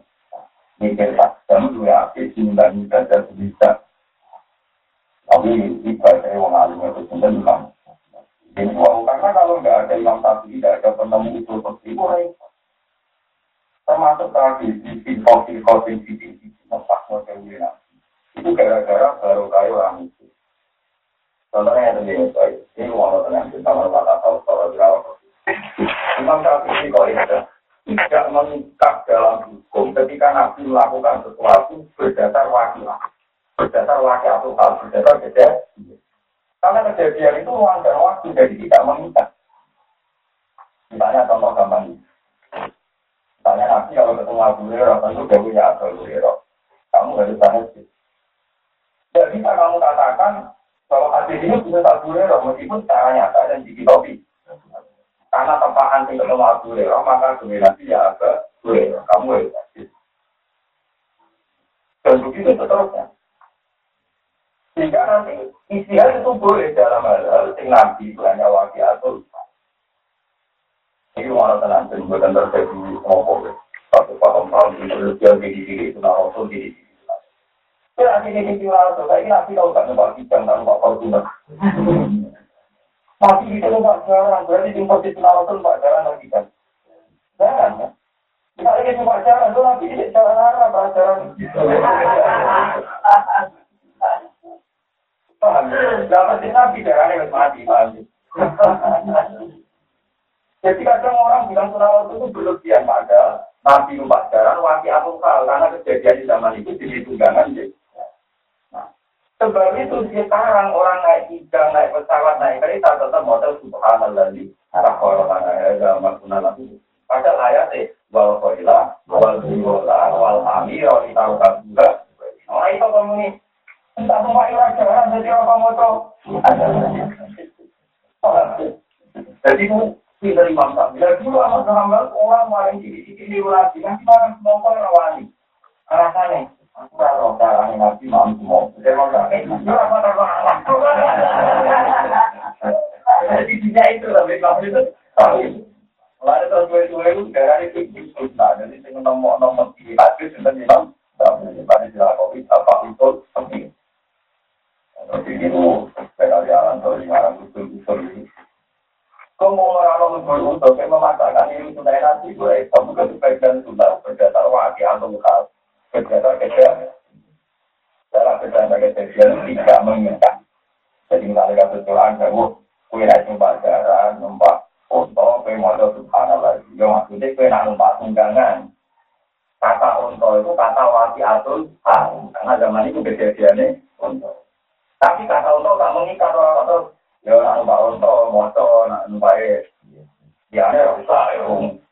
mikir tak jam dua akhir timbang ibadah bisa tapi ibadah yang alim itu sudah ini karena kalau nggak ada imam tadi tidak ada penemu itu seperti itu termasuk tadi di info di di model itu gara-gara baru kayu orang itu. Contohnya yang begini ini walau dengan kita mau kata tahu kalau berapa imam tadi kok ini tidak mengikat dalam hukum. Ketika Nabi melakukan sesuatu berdasar wakilah. Berdasar wakil atau berdasar kejadian. Karena kejadian itu ruang dan waktu, jadi tidak mengikat. Misalnya contoh gampang. Misalnya Nabi kalau ketemu Abu Hurairah, tentu dia punya Abu Hurairah. Kamu harus tanya sih. Tidak bisa kamu katakan bahwa hadis ini punya Abu Hurairah, meskipun secara nyata dan dikitopi. Karena tempaan tinggal ketemu Abu Hurairah, maka dominasi ya agak Hurairah. Kamu ya. Dan begitu seterusnya. Sehingga nanti isian itu boleh dalam hal-hal yang nanti hanya wakil atau ini mana tenang, dan bukan terjadi ngomong. Satu paham paham itu dia di diri itu nah rasul di diri. Ya nanti di diri rasul, saya ini nanti tahu tak nembak kijang kau masih itu Pak Jalan, berarti di posisi Rasul Pak Jalan lagi kan? Jangan kan? Kita lagi cuma jalan, itu nanti ini arah Pak Jalan. Di Nabi darahnya mati, paham? Jadi kadang orang bilang sunawat itu berlebihan pada Nabi Pak Jalan, wakil atau karena kejadian di zaman itu di tunggangan. Jadi. Sebab itu sekarang orang naik tiga, naik pesawat, naik kereta tetap model subhanallah di arah orang naik agama lagi. Padahal ayatnya wal koila, wal biwola, wal amir, wal juga. Orang itu kamu ini entah orang jalan jadi apa moto. Jadi itu tidak imam tak. Bila dulu hamba orang maling nanti semua orang rawani. Rasanya Aku kalau caranya nabi mau mau, dia mau nggak? Jadi tidak itu lebih kamu itu. Lalu terus gue gue itu itu susah. Jadi saya nomor nomor tiga hadis sudah bilang, tapi pada covid apa itu penting. Terus itu memaksakan sudah berdasar atau dalam kejadian-kejadian tidak. Jadi misalnya. Ya maksudnya. Kata unta itu kata karena zaman itu kejadiannya unta. Tapi kata unta tak mengikat orang ya nak numpak unta, motor, nak numpak ya ini rusak, ya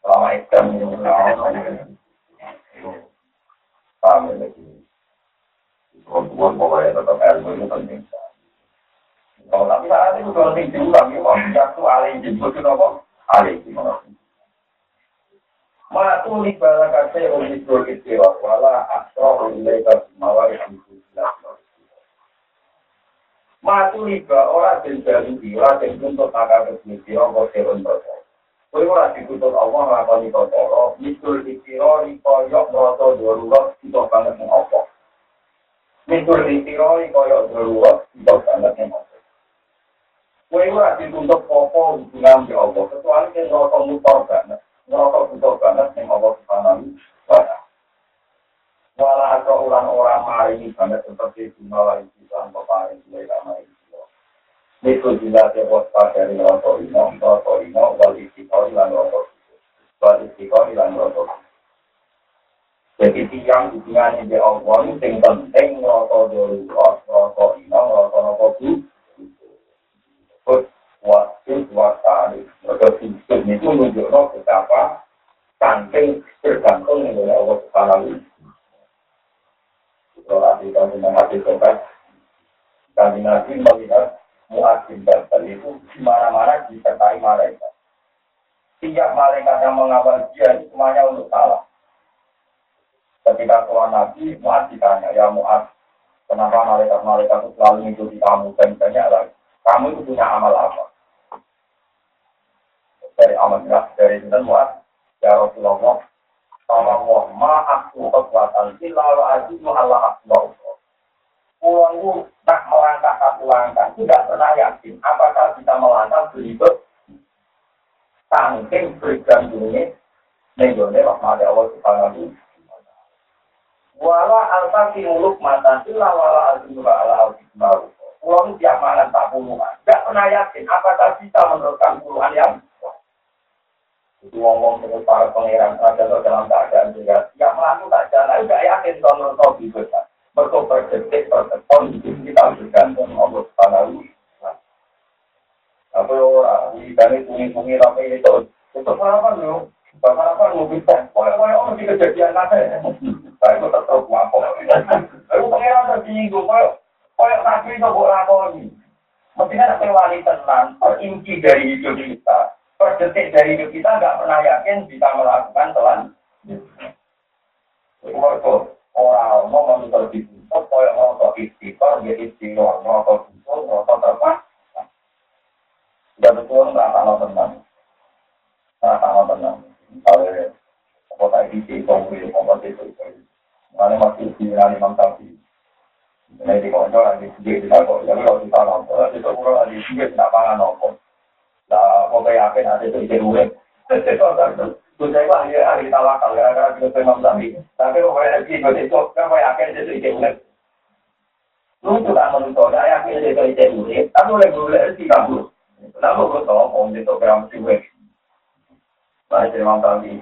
lama ikan, Paham ya lagi. Kemudian pokoknya tetap ilmu itu penting. Oh, tapi saat itu kalau tinggi juga, mau jatuh alih jemput itu apa? Alih gimana? Matu li bala kasih ulis dua kecewa, wala asro riba ora den jalui, ora den tuntut maka kebuti apa serun perkara. Kowe ora dituntut Allah nglakoni perkara, misul dikira koyok ngrasa darurat kita banget ning apa. Misul dikira koyok darurat kita banget ning apa. Kowe ora dituntut apa hubungan di Allah, kecuali yen ngrasa mutar banget, ngrasa butuh banget ning Allah subhanahu wa ta'ala. Wala atau orang-orang mari banget seperti bunga lagi dan peparing lama itu. Itu ya buat dari rokok ini, rokok ini, wal istiqor dan rokok. Jadi tiang hubungannya di Allah ini yang penting dulu, rokok ini, rokok rokok itu. Terus waktu waktu rokok itu itu menunjukkan betapa tergantung dengan Allah Subhanahu Hati kami menghati sobat, kami nanti melihat muadzin dan itu di mana-mana disertai malaikat. Tiap malaikat yang mengawal dia itu semuanya untuk salah. Ketika Tuhan Nabi, Muaz ditanya, ya Muaz, kenapa malaikat-malaikat itu selalu mengikuti kamu dan banyak lagi? Kamu itu punya amal apa? Dari amal dari itu Muaz, ya Rasulullah, Allah ma'aku kekuatan lalu azimu Allah akbar. Pulang tak melangkah satu langkah, tidak pernah yakin apakah bisa melangkah berikut saking bergantungnya nenggone rahmat Allah subhanahu Wala alta muluk mata sila wala azimura ala al-hikmaru. Pulang tiap malam tak puluhan. Tidak pernah yakin apakah bisa meneruskan puluhan yang ngomong dengan para pangeran ada dalam keadaan juga yang melakukan tak jalan tidak yakin kalau menurut bisa. Kan mereka berdetik berdetik hidup kita bergantung Allah Subhanahu tapi orang? Di kami bunyi-bunyi ramai itu itu apa lu bapak apa lu bisa. Boleh boleh orang di kejadian apa saya. Itu tetap apa? Aku pangeran tersinggung kau kau nabi itu boleh lakoni mestinya ada wali tenang terinci dari hidup kita per detik dari hidup kita nggak pernah yakin bisa melakukan telan. Keluarga orang mau menuntut dituntut, kayak merokok istiqor, dia istiqor, merokok tuntut, merokok terpas. Sudah betul merasa no tenang, merasa no tenang. Misalnya kota ini kongres, kongres itu, mana masih di Imam Tafi. Ini di konco lagi sedikit tidak kok, jadi kalau kita nonton, itu kurang lagi sedikit tidak pangan nonton. Lah, kok kayak apa nanti itu ide urip. Saya mah ya hari kita memang tadi. Tapi kok kayak lagi itu itu kan kayak apa itu ide urip. Lu tuh menurut saya yakin itu ide urip. Tapi oleh gue sih kamu. Kenapa gue om itu program sih gue. Nah, tadi.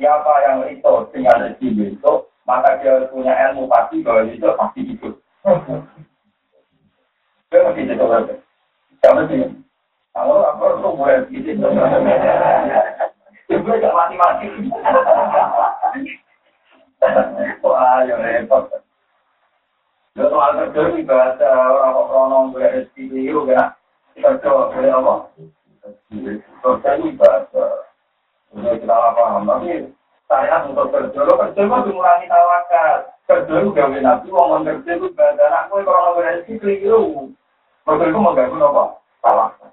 Siapa yang itu dengan rezeki itu, maka dia punya ilmu pasti bahwa itu pasti itu. Dia mesti itu. Jangan sih. Kalau apa itu gue gitu. Gue gak mati-mati. Wah, ya repot. Yo soal kerja ini bahasa orang-orang gue rezeki itu kan. Kerja boleh apa? Kerja ini bahasa. Ini kita paham, tapi saya untuk kerja, lo kerja itu mengurangi tawakal. Kerja itu gawe nabi, ngomong kerja itu bahasa anak gue kalau gue keliru. Kerja itu mengganggu apa? Tawakal.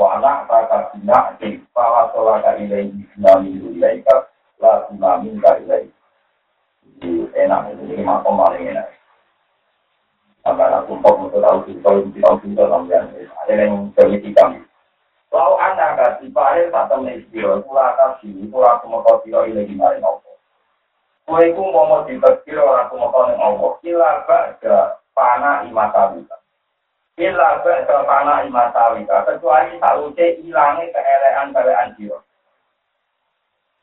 Wana taka bina di para solaka ilai nami ilaika la nami ka ilai. Jadi enak ini makom paling enak. Sampai aku kok untuk tahu sih dalam yang ada yang terjadi kami. Lau anak kasih pare tak temen siro, kula kula aku mau siro ilai di mari nopo. Kue ku mau mau aku mau panah imata. Ila ba'da tanah imatawika, kecuali sausé ilange keelean-keelean jiwa.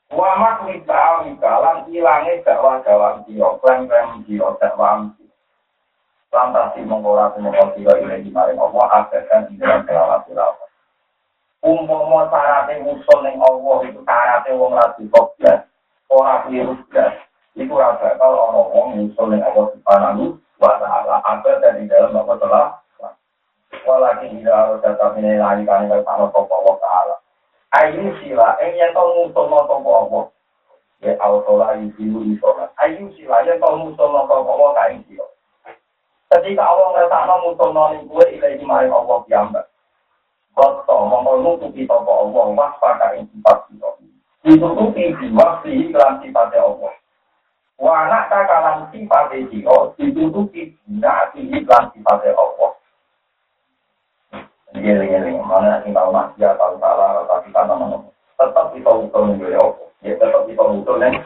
Wa mak wika wika lan ilange dakwah dakwah jiwa, klaim-klaim jiwa dakwah jiwa. lantas si mengkora semua siro ini di maring Allah agarkan di dalam selawat selawat. Umpomo syaratnya usul yang Allah itu syaratnya wong rasi koblas, orang keliru blas. Itu rasa kalau orang wong usul yang Allah subhanahu wa ta'ala agar dari dalam apa telah Walakin harus tetap ini lagi kan yang sama Allah ta'ala. Ayu sila, eh yang tau ngusul no topo Allah. Ya autola yusilu isolat. Ayu sila, yang tau ngusul no topo Allah kain sila. Ketika Allah ngerasa musuh nolin kue ilai maring Allah mongko nutupi topo Allah waspada ing sifat kita. Ditutupi diwaksi iklan sifatnya Allah. Wanak kakalan sifatnya dia ditutupi dinasi iklan sifatnya Allah. Gini-gini, mana sih tahu masih tahu salah, tapi kan nama tetap kita utul nih. Ya tetap kita utul nih.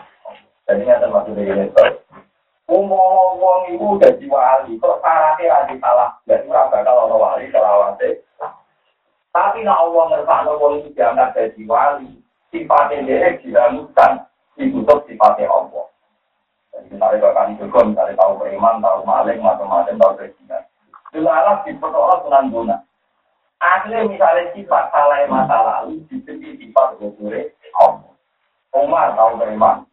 Jadi ini termasuk dari ini. Umum wong iku dadi wali, kok syaratnya lagi salah. Jadi bakal ono wali selawase. Tapi nek Allah ngersakno wong iki diangkat dadi wali, sifatnya dia diramukan ditutup sifatnya Allah. Jadi misalnya bahkan itu kan misalnya tahu beriman, tahu maling, macam-macam, tahu presiden. Dilarang dipertolak dengan guna. Akhirnya misalnya sifat salah masa lalu, jadi sifat gugure Allah. Umar tahu beriman.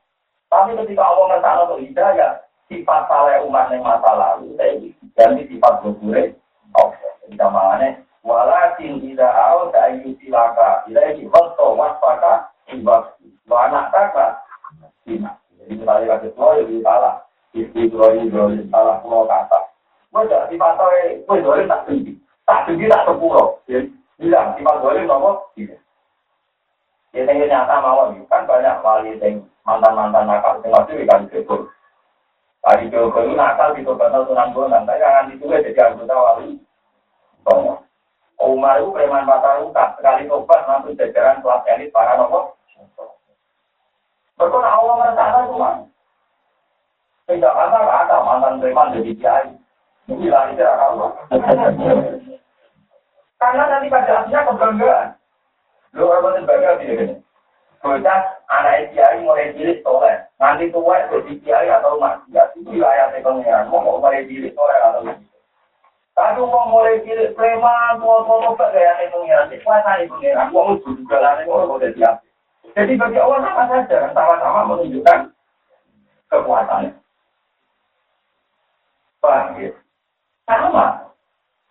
Tapi ketika Allah ngersakno untuk hidayah, sifat salah umat yang masa lalu saya ganti sifat bergure oke jadi kamarnya walakin tidak tahu saya silaka tidak ini foto waspada ibad anak kakak jadi misalnya lagi tua jadi salah. Istri tua ini salah pulau kata. Gue sifat saya gue boleh tak tak tinggi tak sepuluh bilang sifat boleh nomor tidak Ya, nyata mau kan banyak wali yang mantan-mantan nakal, yang masih kan syukur. Tadi Joko itu nakal di Tobat Sunan Bonang, tapi jangan itu jadi anggota wali. Tomo. Umar itu preman patah rukat, sekali tobat langsung jajaran kelas elit para nomor. Berkona Allah merencana cuma. Tidak ada ada mantan preman jadi kiai. Karena nanti pada akhirnya kebanggaan. Lu orang bangga tidak Bocah anak kiai mulai cilik soleh, nanti tua jadi kiai atau maksiat itu wilayah pengiran. Mau mulai cilik soleh atau Tapi mau mulai cilik preman, mau mau mau gaya pengiran, kuasa pengiran, mau juga lah, mau mau jadi Jadi bagi Allah sama saja, sama-sama menunjukkan kekuatannya. Paham ya? Sama.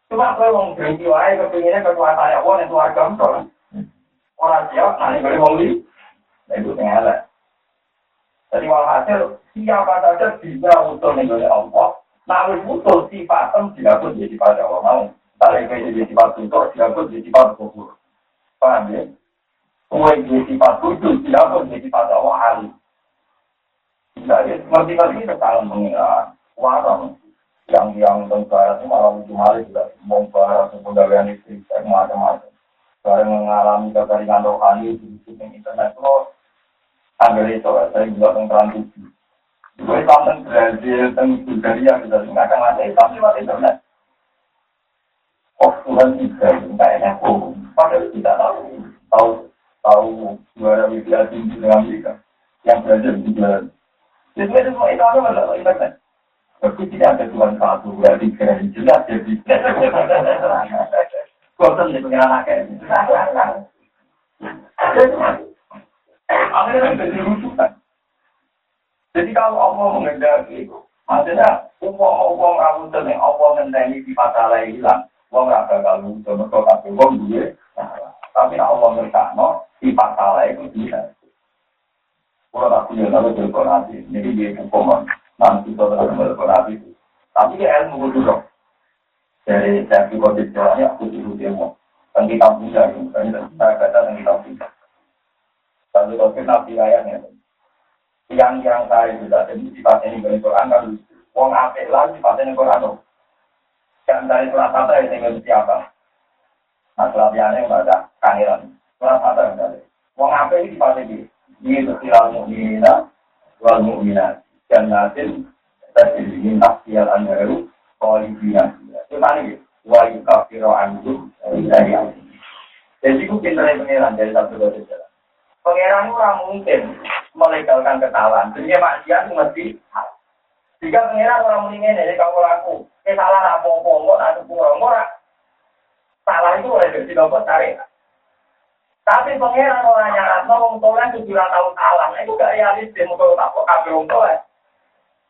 Cuma kalau mau berhenti wae kepinginnya kekuatannya Allah itu agam Orang siap, nanti boleh mau itu elek. Jadi walhasil siapa saja bisa utul oleh Allah. Nah, wis utul sifatem pun jadi pada Allah mau. Tarik ke jadi sifat tutur, pun jadi sifat kubur. Paham ya? Kue jadi sifat tutur, pun jadi pada Allah alim. Jadi, seperti tadi mengira warang yang yang tentara itu malah lucu hari juga membahas kebudayaan itu macam-macam. Barang mengalami kekeringan rohani di internet lo ambil itu saya juga tentang tujuh gue tentang Brazil tentang Bulgaria bisa akan ada Islam lewat internet. Oh Tuhan tidak kayaknya oh padahal kita tahu tahu tahu juara media tinggi dengan Amerika. Yang Brazil juga. Jadi itu semua itu apa internet tapi tidak ada Tuhan satu dua tiga jelas jadi Bosan pengen anaknya. Akhirnya menjadi rujukan. Jadi kalau Allah mengendaki, maksudnya uang-uang rawutan yang Allah mengendaki di masalah hilang, uang rasa kalau itu mereka kasih uang dia, tapi Allah ngertakno di masalah itu bisa. Kalau tak punya lalu berkorasi, jadi dia hukuman nanti kita terus berkorasi. Tapi dia ilmu dulu. Dari saya juga bicaranya aku dulu dia mau. Dan kita punya, kita kata dan kita punya. Tapi kalau kita ayatnya, yang yang saya sudah jadi sifatnya ini dari Quran kan, wong apik lah ini Quran. Dan dari surat kata itu yang siapa? Nah, surat yang baca kangiran. Surat kata yang dari. Wong apik ini sifatnya ini. Ini itu silal mu'minah, wal mu'minah. Dan nasin, tajiriin asyal anharu, kolibina. Itu tadi, wa yukafiro anhu, dari Jadi itu pintarnya pengiran dari satu dua tiga. Pangeran ora mungkin melegalkan kesalahan. Dunia maksiat mesti Jika pengiran orang mendingin dari kamu laku, ini salah apa-apa, nggak ada kurang, nggak salah itu oleh jadi nopo tarik. Tapi pengiran orang nyarat, ngomong tolong tujuh tahun salah, itu gak realistis, mau tak kok kabel untuk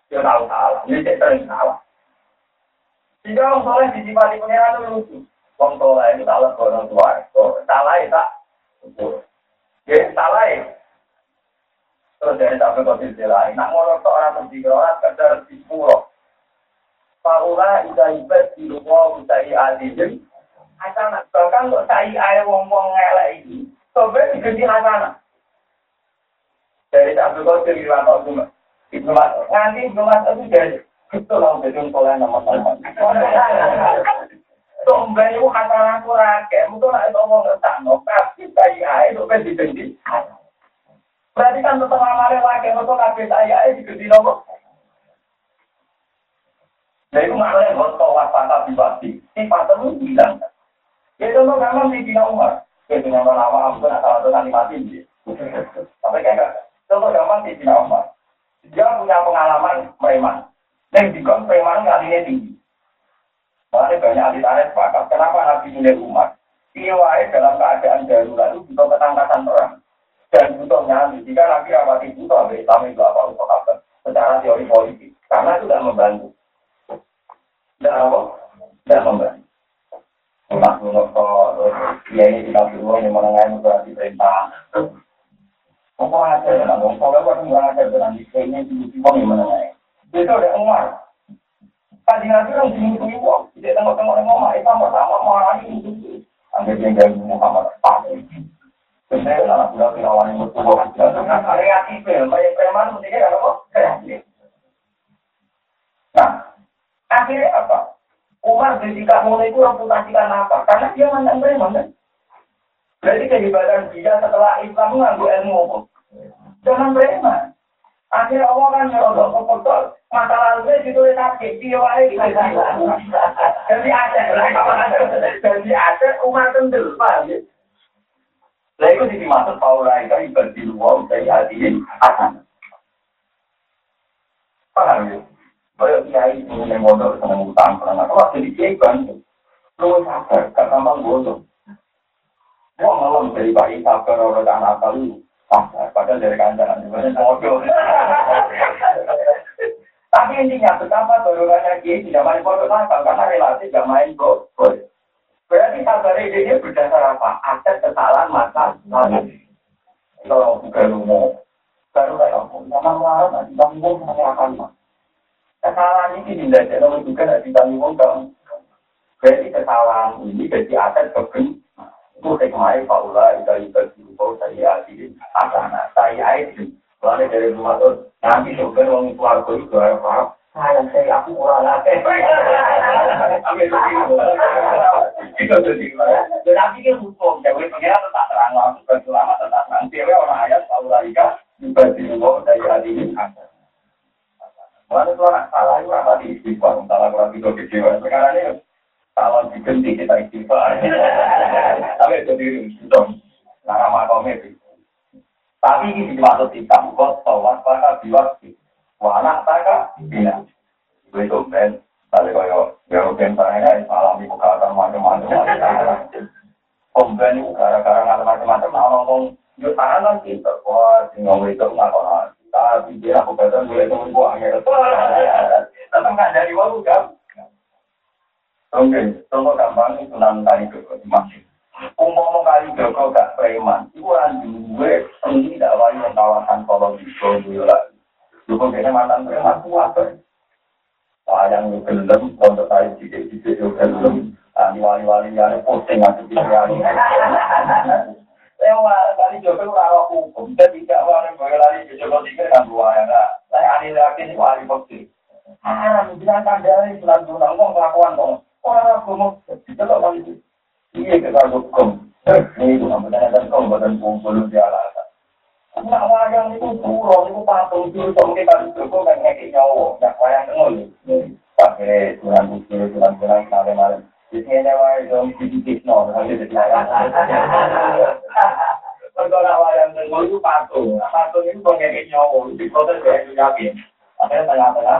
Dia tahu salah, ini saya sering salah. Jika orang soleh disifati pengiran itu lucu. Orang soleh itu salah orang tua, salah itu tak. Ya, salah ya. Terus dari sampai kondisi istilah, nak ngolok seorang tertiga orang kadar di sepuluh. Paula ida ibad di rumah usai adilin. Hasanah, bahkan untuk saya air wong-wong ngelak ini, diganti hasanah. Dari sampai kondisi riwayat cuma. Nanti Ibnu itu jadi itu lah soleh nama-nama. Sombeng itu hasanah kurang, mungkin nak itu ngomong ngertano, tapi saya itu kan hasanah. Berarti kan tetap amalnya lagi, untuk kabeh saya ini digede nopo. Nah itu maknanya buat tawaf patah dibati, sifat itu bilang. Ya contoh gampang di Dina Umar. Ya dengan aku kan salah satu nanti mati. Tapi kayak contoh gampang di Dina Umar. Dia punya pengalaman preman. Dan juga preman kalinya tinggi. Makanya banyak ahli tarif sepakat. Kenapa Nabi milih Umar? Iya dalam keadaan darurat itu juga ketangkasan perang dan butuh nyali. Jika lagi rapati butuh, Islam itu apa untuk apa? Secara teori politik. Karena itu tidak membantu. Tidak apa? Tidak membantu. Nah, menurut ya ini kita dulu yang menengah itu berarti perintah. Ada dengan dong? Kalau kan nggak ini di sini yang menengah. Itu ada Umar. Kaji nabi orang sini. Tidak tengok-tengok ngomong. Itu. Ambil yang Muhammad. Pasti. Sebenarnya banyak preman apa? Kreatif. Nah, akhirnya apa? Umar ketika mulai itu reputasi karena apa? Karena dia mantan preman kan? Berarti kehebatan dia setelah Islam mengambil ilmu apa? Jangan preman. Akhirnya Allah kan nyerobok ke betul. Masa lalunya ditulis sakit, dia wae Jadi ada, jadi ada Umar kendel, Pak. Lah itu dimaksud Paula itu ibadi luar dari. Paham ya? Kiai mengenai modal senang utang, karena kalau jadi kiai bantu, lu sabar, gak bodoh. Gua malam dari bayi sabar orang anak kali, sabar, padahal dari kandangan juga bodoh. Tapi intinya betapa dorongannya kiai tidak main bodoh nakal karena relasi gak main bodoh. Berarti sabar ini berdasar apa? Aset kesalahan masa lalu. Kalau bukan umum, baru kayak aku, sama melarat, nanti tanggung mah. Kesalahan ini tidak ada juga nanti tanggung kamu. Berarti kesalahan ini jadi aset kebun. Itu hikmahnya Paula, itu itu itu saya adilin. Asana, saya itu. Soalnya dari rumah tuh, nanti sopir orang itu apa? Saya saya aku kurang lagi. Tetapi kan hukum, jadi pengiran tetap terang langsung berselama tetap terang. Orang ayat juga di luar dari hari ini ada. Mana tuh anak salah itu apa di istighfar, salah kurang tidur kecewa. Sekarang ini kalau diganti kita istighfar. Tapi itu diri dong. Nah, nama kau Tapi ini dimaksud hitam, kok tawar pada biwak Wala taka bina. Itu itu ben. Tadi kaya European saya alami kekalahan macam-macam. Komplain itu gara-gara macam-macam. Nah ngomong yuk tangan kan kita. Wah, tinggal itu ngakon Tapi dia aku kata gue itu gue akhirnya. Tetap nggak dari waktu kan. Oke, contoh gampang itu nanti ke masih. Umum kali Joko gak preman, itu kan juga seni dakwah yang kawasan kalau di Boyolali. Dukung kayaknya mantan preman kuat kan. Sayang lu gelem, untuk saya jidik-jidik lu gelem. Ani wali-wali yang posting aja di wali. Lewat kali Joko rawat hukum, dan tidak wali boyo lari Joko tiga kan dua ya enggak. Saya ani lagi wali posting. Ah, bilang kandang ini bulan ngomong kelakuan dong. Orang mau dicelok kali itu. Iya kita hukum. Ini bukan benar dan kau badan belum dialasan. Nak wayang itu burung, itu patung, itu kita kan itu tulang tulang-tulang, malam-malam. Di jadi wayang. Kalau nak wayang itu patung, patung itu kan ngeki nyawa, itu proses dari yakin. Akhirnya tengah-tengah,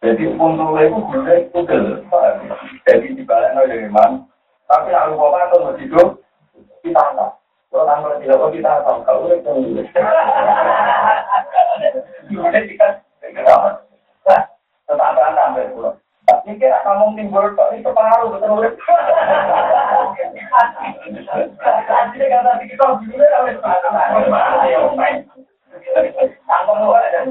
Jadi puntel itu gue pukul. Jadi dibalik dari mana? Tapi nak lupa kan tuh hidup kita nggak. Kalau tanpa tidak kita tahu kalau itu. Kemudian kita tetap berantem pulau. Mikir kamu timbul kok itu pengaruh betul betul. Jadi kata kita dulu harus Tanggung Lagi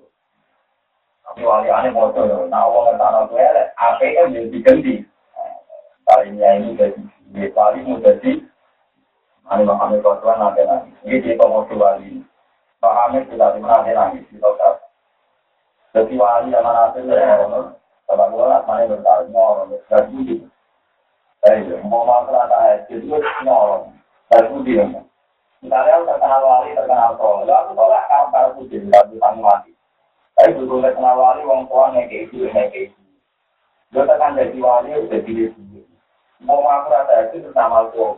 Tapi wali ane motor, nah Allah ngertakno gue apik kan jadi diganti. Kalinya ini jadi wali mau jadi Ani Muhammad Rasulullah nanti nanti. Ini di tomo wali. Tidak di mana nanti di tomo. Jadi wali yang mana itu ya, kalau gue lah mana nyolong. Eh, mau masalah tak itu nyolong, gak budi ya. Misalnya terkenal wali, terkenal tol, lalu tolak kalau kalau budi, gak bisa mati. Tapi betul terkenal wali, wong tua ngeke itu, ngeke itu. Gue tekan jadi wali, udah diri sendiri. Mau masalah tak itu terkenal tol.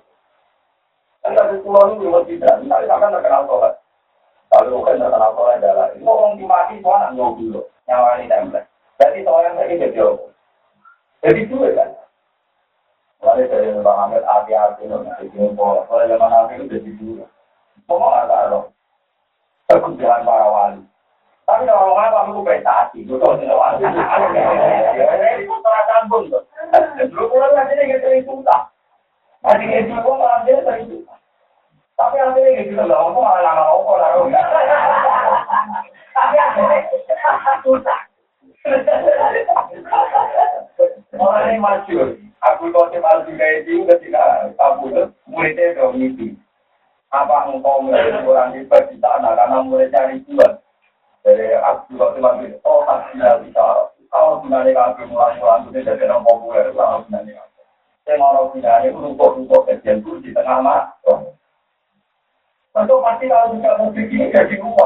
Kan dari pulau ini belum tidak, misalnya sampai terkenal sholat. Lalu kan terkenal sholat adalah, itu orang dimati semua anak dulu, nyawa ini template. Jadi sholat lagi jadi apa? Jadi dua kan? Mulai dari Bang Ahmed, hati-hati, nanti pola. Soalnya zaman nanti itu jadi dua. Mau nggak tahu? Kebutuhan para wali. Tapi kalau orang prestasi, itu tidak. Ini pun salah sambung tuh. Dulu pulang nanti dia susah. Nanti dia itu kok malah dia sering tapi gitu loh, aku malah opo lah. Tapi akhirnya susah. Orang ini masyur. Aku kau cepat juga itu ketika kabur muridnya udah mimpi. Apa engkau mulai orang di sana karena mulai cari bulan. Jadi aku cepat itu, oh tak bisa. Kalau sebenarnya kaki mulang-mulang itu jadi populer, kalau sebenarnya. Saya mau sebenarnya rukuk-rukuk kecil di tengah mak. Tentu pasti kalau bisa mobil ini jadi rumah.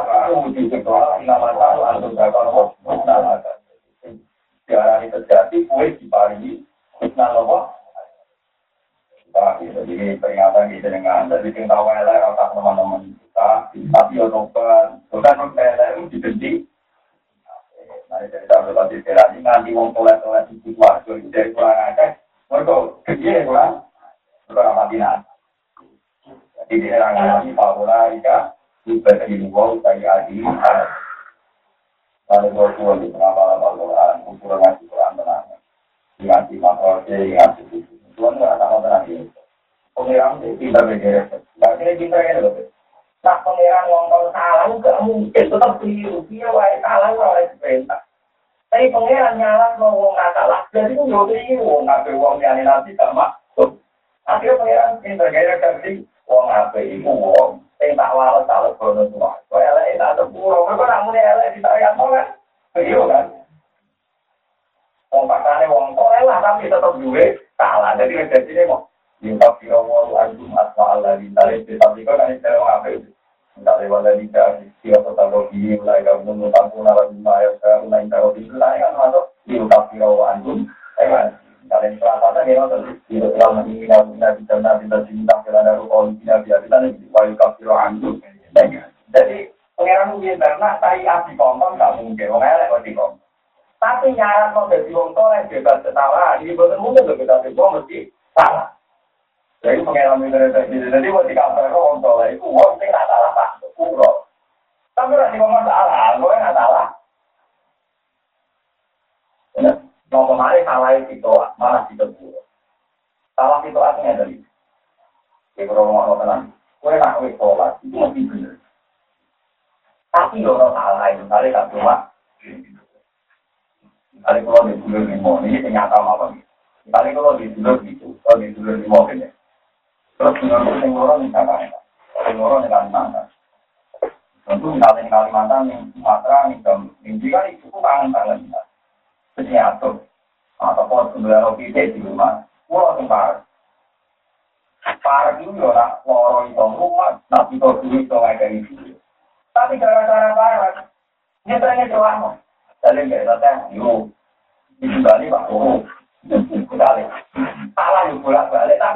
Jadi di sekolah apa? Nah, diarani terjadi kue diparingi fitnah apa kita jadi peringatan kita dengan jadi tahu elek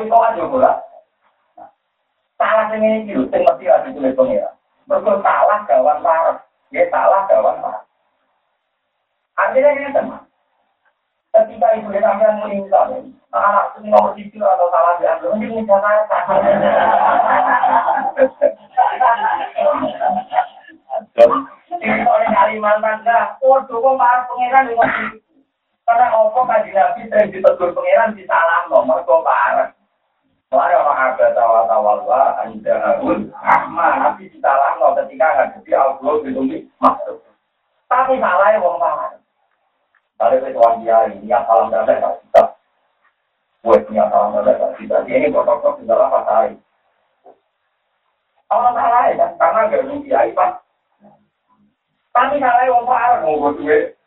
tapi kau aja bolak. Salah yang ini yuk, yang mesti ada tulis pengira. Mereka salah gawan parah. Dia salah gawan parah. Artinya ini teman. Ketika ibu dia meninggal, anak itu nomor sisi atau salah diambil, mungkin bisa Ini oleh Kalimantan, nah, waduh, kok para pengiran di Karena opo kaji nabi sering ditegur pengiran di salam nomor kok parah. Mari orang ada tawa-tawa lah, anda harus ahmad, nabi di salam nomor ketika ngadepi Allah itu masuk. Tapi salahnya wong parah. Kalau dia ini yang salam dasar bisa. Buat punya salam dasar bisa. Dia ini kotor-kotor di dalam. Kalau salah ya, karena gak. Tapi salah wong parah mau buat duit.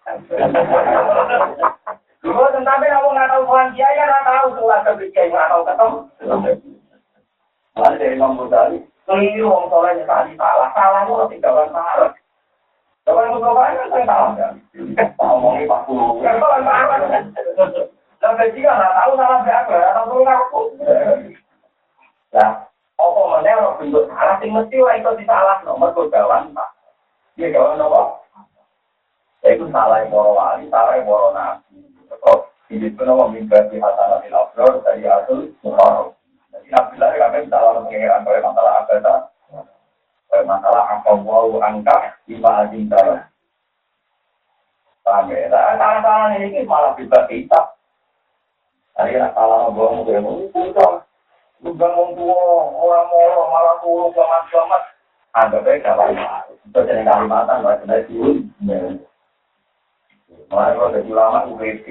Dulu tetapi kamu nggak tahu tuan kiai ya nggak tahu tuh ada kiai nggak tahu ketemu. Ada dari Imam Ghazali, keliru wong soleh tadi salah, salah itu tinggalan parah. Kalau yang mencoba kan saya salah kan. Ngomongin Pak Guru. Tinggalan parah. Dan ketika nggak tahu salah siapa, atau tuh ngaku. Nah, apa mana orang bentuk salah sing mesti lah itu disalah nomor kegawan pak iya gawan apa itu salah yang wali salah yang nabi ini pun nama mimpi di hasan nabi labdor dari asul muharram jadi nabi lah kami salah mengingatkan kalau masalah agama kalau masalah apa wow angka lima ajin salah paham ya? Salah-salah ini malah bisa kita Tadi salah ngomong, ngomong, itu Udah mau tua, orang moro, malah tua, selamat-selamat. Anggap aja kalau itu jadi Kalimantan, nggak kena siun. Mulai kalau jadi ulama UPP,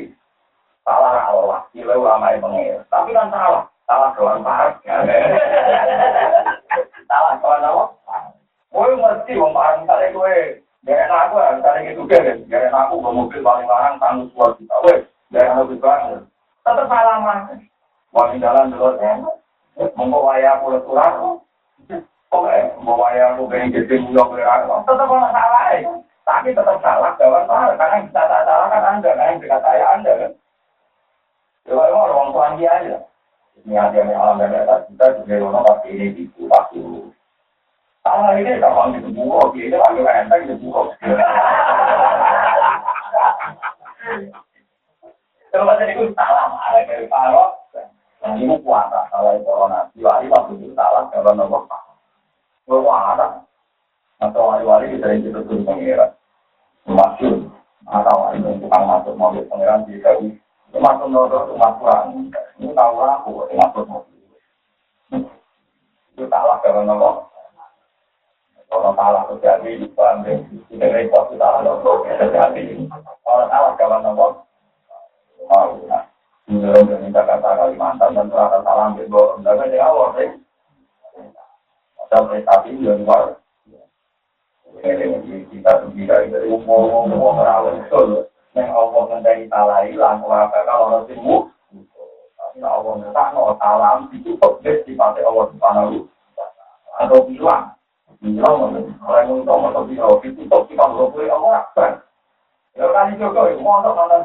salah Allah, kira ulama yang pengir. Tapi kan salah, salah kawan parah. salah kawan apa? Gue mesti memahami misalnya gue, gak enak aku, misalnya gitu kan, enak aku, gue mobil paling larang, tanggung suara kita, gak enak lebih banget. Tetap salah mas. Wangi jalan dulu, membawa aku leturan, Mau yang aku pengen jadi mulia berapa? Tetap orang salah ya. Tapi tetap salah, jawab salah. Karena bisa salah kan anda, karena yang dekat saya anda kan. Ya memang orang tua dia aja. Ini ada yang alam kita juga pasti ini di. Salah ini kalau di buku, ini lagi di. Coba tadi itu salah, ada dari kalau ini kuat, salah corona. Diwali waktu itu salah, kalau nomor atau wali-wali yang pengiran masuk atau wali yang masuk mobil pengiran di rumah kurang ini tahu aku masuk mobil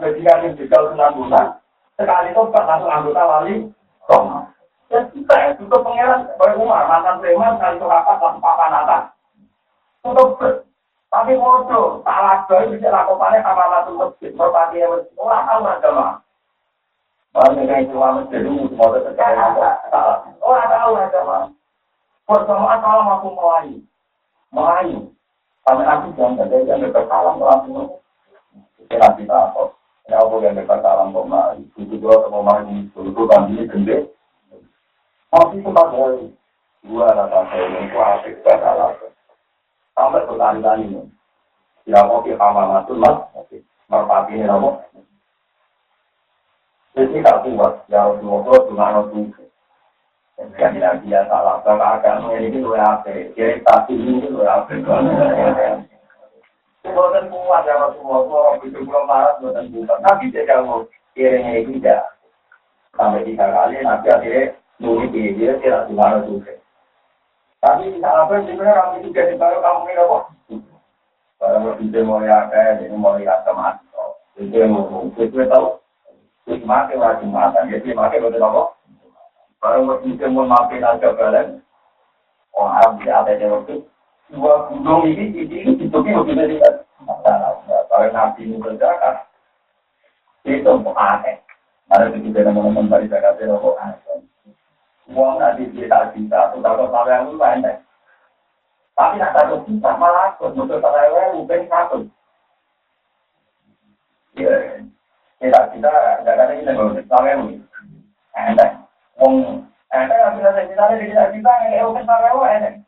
mau untuk bajingan yang juga senang bulan, sekali itu langsung anggota wali, Roma. Dan kita yang tutup pengeran, Bapak Umar, mantan preman, kali itu apa, langsung papan atas. Tutup tapi bodoh, salah gue bisa lakukannya sama masuk masjid, merpati yang masjid, orang tahu agama. Yang keluar masjid itu salah. Orang tahu agama. Bersamaan salam aku melayu. Melayu. Sampai nanti jangan ada yang salam langsung. Kita tahu. Ya Allah yang dekat salam melayu. Itu juga mau melayu. Itu tadi gede. Masih sempat dari dua rata saya itu asik bersalah. Sampai bertani-tani ini. Mau kita matul mas, merpati ini nopo. Jadi tak kuat, ya Rasulullah cuma nopo. Yang tidak dia salah, agama ini luar apa? Jadi pasti ini luar? Bukan kuat ya Rasulullah, orang itu belum marah, bukan kuat. Tapi dia itu tidak sampai tiga kali, nanti akhirnya Nuri dia tidak di mana juga. Tapi di sana pun sebenarnya orang itu jadi baru kamu ini apa? Barang berpikir mau ya kayak ini mau lihat sama Jadi mau itu tahu. Jadi makai wajib makan. Jadi makai betul apa? Barang berpikir mau makan aja kalian. Orang Arab di atas yang waktu dua gunung ini ini itu lebih dari masalah. Kalau nabi ini berjalan itu aneh. Ada teman-teman dari Jakarta itu aneh. Uang nanti kita bisa, ke sampai yang pendek. Tapi nak satu juta malah ikut, untuk yang mungkin satu. Ya, kita kita nggak ada kita nggak sampai yang pendek. Uang pendek nggak bisa kita kita kita kita yang mungkin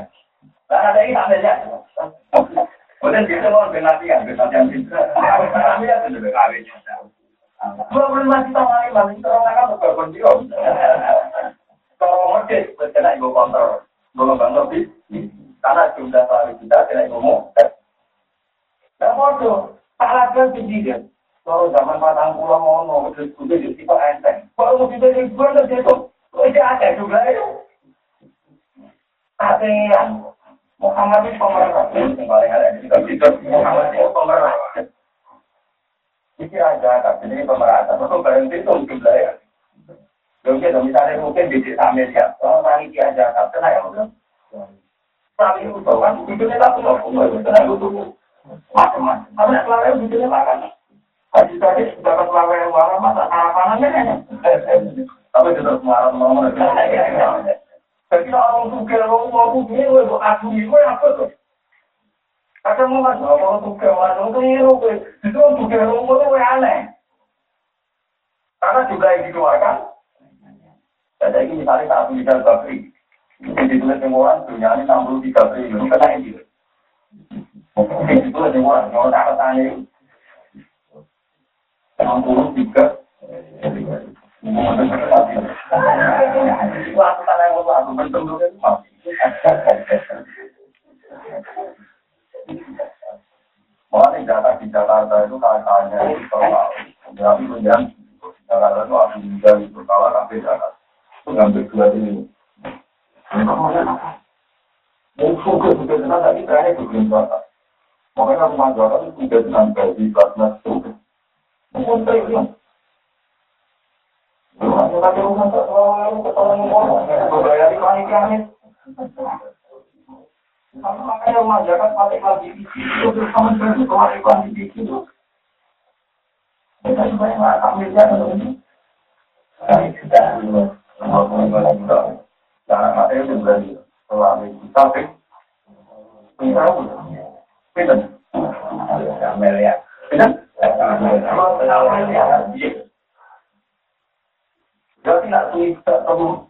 Karena ada ini ada ya. Kemudian kita mau benatian, benatian kita. Kami ya sudah kawin. Dua puluh lima juta kali masih orang nakal berkorban dia. Kalau ngecek, kena ibu kontrol, mengembang lebih. Karena jumlah kali kita kena ibu mau. Dan bodoh, salah kan tinggi kan. Kalau zaman matang pulau mono, udah udah jadi tipe enteng. Kalau mau jadi gue udah itu, udah ada juga itu. Atean, Muhammad itu pemerintah. Yang paling ada di Muhammad itu pemerintah. Iki aja, tapi ini itu berhenti itu jumlah ya. Mungkin misalnya mungkin di desa orang orang ini aja kan, kena ya mungkin. Tapi itu kan, hidupnya tak punya, punya kena itu macam-macam. Tapi hidupnya makan. Haji tadi dapat kelawar yang warna masa sarapanannya kan. Tapi tetap marah mau Jadi orang suka orang punya, gue aku gue apa tuh? Kadang mau masuk orang suka orang tuh itu itu suka orang mau aneh. Karena juga yang dikeluarkan jadi ini misalnya satu miliar bakri, itu ditulis yang orang dunia ini 63 triliun, kena ini. Mungkin ditulis yang orang, kalau tak tanya, 63 Waktu Mulai data di Jakarta itu katanya itu tapi Jakarta itu aku juga itu kalau sampai Jakarta mengambil dua ini. Musuh ke sudah tenang tadi terakhir belum berapa. Makanya rumah Jakarta itu tenang gaji kelas itu. Mungkin saya bilang. Tapi rumah tak selalu ketemu orang. Bayar di panik Makanya rumah lagi di. Kita juga nggak ambil jalan ini. Itu. Kita jadi nak kita temu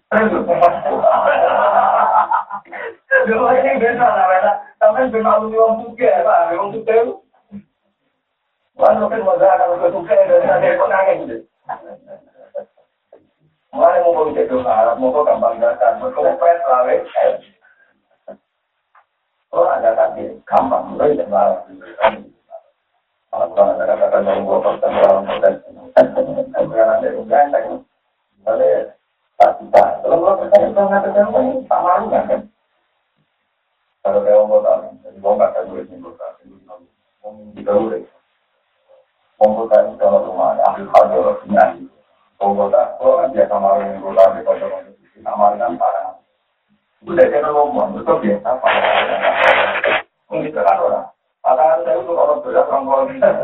ini beda lah. Tapi pak, mau kalau kau. Mulai mau mau gampang mau ada lawe. Kalau ada kata yang gua pasang dalam model, sekarang ada ujian lagi. Oleh kita, kalau tak malu kan? Kalau dia mau tahu, jadi gua nggak tahu tahu, tahu kalau rumah, ambil hal dulu, nyanyi. Kota, kalau biasa malu yang kota di kota nama kan ngomong, itu kan. Padahal saya itu orang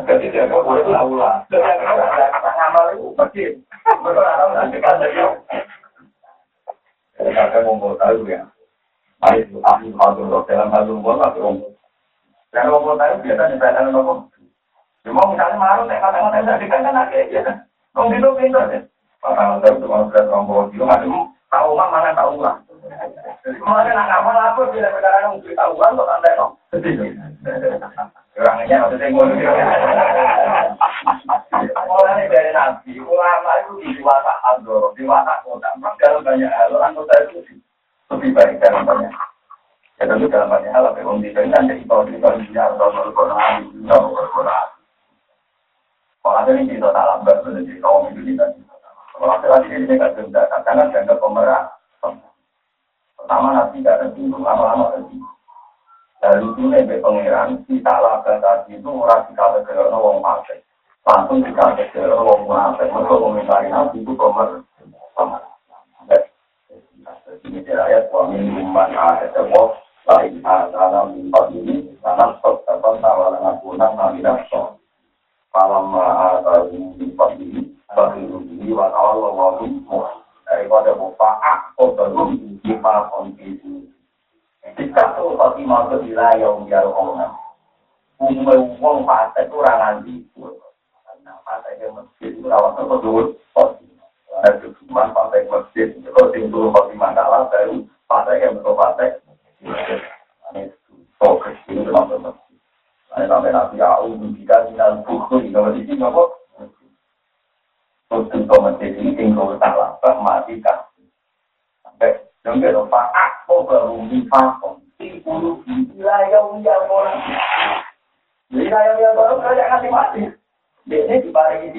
jadi boleh tahu lah. Ngamal itu kan ngomong tahu ya. Dalam hal ngomong atau ngomong. Dan ngomong tahu biasa di dalam ngomong. Cuma misalnya malu, saya kata-kata tadi kan kan ada ya. Wong itu deh. Orang tahu cuma orang kilo, macam tahu mana tahu lah. Kemarin nak ngapal apa bila sekarang mesti tahu kan kok anda. Orangnya maksudnya. Mulai dari nabi, ulama itu di kota. Dalam banyak hal, orang itu lebih baik dalam banyak. Ya tentu dalam banyak hal, tapi orang di nanti kalau di kalau di atau kalau Quran, kalau Quran. Kalau ada kita di itu. Kalau laki-laki ini tidak denda, karena dianggap pemerah. Pertama nanti tidak ada lama-lama ada. Dari itu nih pangeran, kita lakukan tadi itu orang kita tegak wong partai. Langsung kita tegak wong munafik. Mereka komentari nanti itu pemer. Ini ayat wa min umman ada Allah lain ada mimpi ini karena stok terbang tawaran aku nang namidah sok. Falamma ada Pasti mau ke wilayah biar orang umum wong pasai itu orang nanti. Ke masjid itu masjid. Kalau tinggal pasti masalah baru pasai yang betul pasai ini fokus ini sampai masjid. Ini sampai nanti aku buku di sini apa? Menjadi tinggal salah, matikan. Sampai Jangan lupa. Aku baru di bulu wilayah yang orang. Wilayah yang baru kerja ngasih mati. Ini dibarengi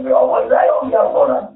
sifat merapai ke Allah, wilayah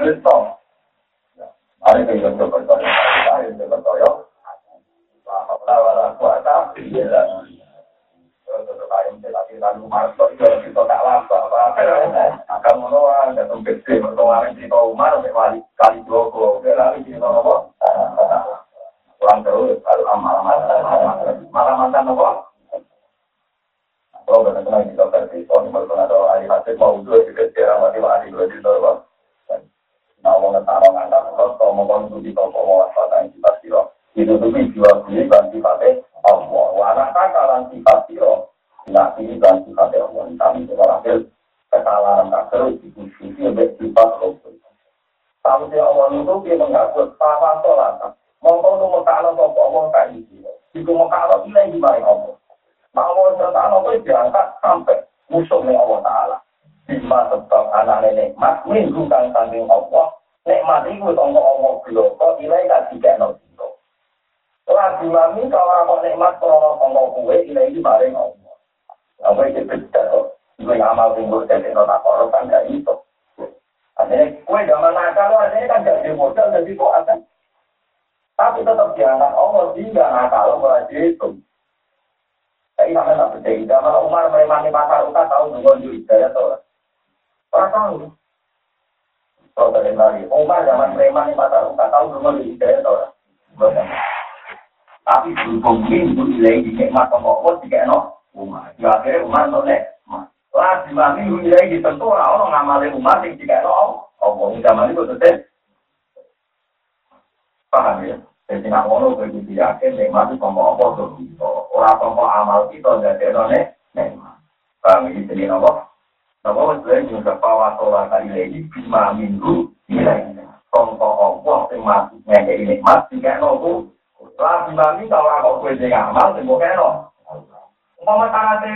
Kristo. Mari kita coba berdoa, mari kita berdoa. Bahwa wala kuasa illa lalu marto itu kita tak lama apa maka mono ada tempat sih berdoa kita umar umat oleh lah di mami dunia ini tentu orang ngamali umat yang tidak tahu Allah zaman itu tetap paham ya? Jadi nak mau bagi dia yakin nikmat itu sama apa tuh. Orang sama amal kita jadi none nikmat paham ini jadi apa? Apa? Sebenarnya juga pawatola kali lagi di bima minggu nilai Kongko Allah yang masih ngekei nikmat, tidak nopo. Lah, di mami kalau aku kue sing amal, sing bukan nopo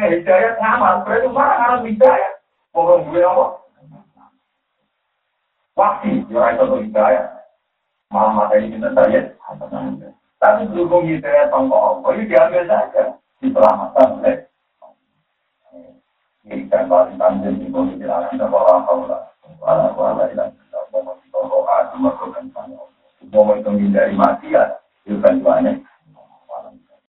yang hidayat ngamal, berarti orang ngamal hidayat. Ngomong gue apa? Waktu, ya orang itu hidayat. Malah materi kita saya, tapi berhubung hidayat sama Allah, itu diambil saja.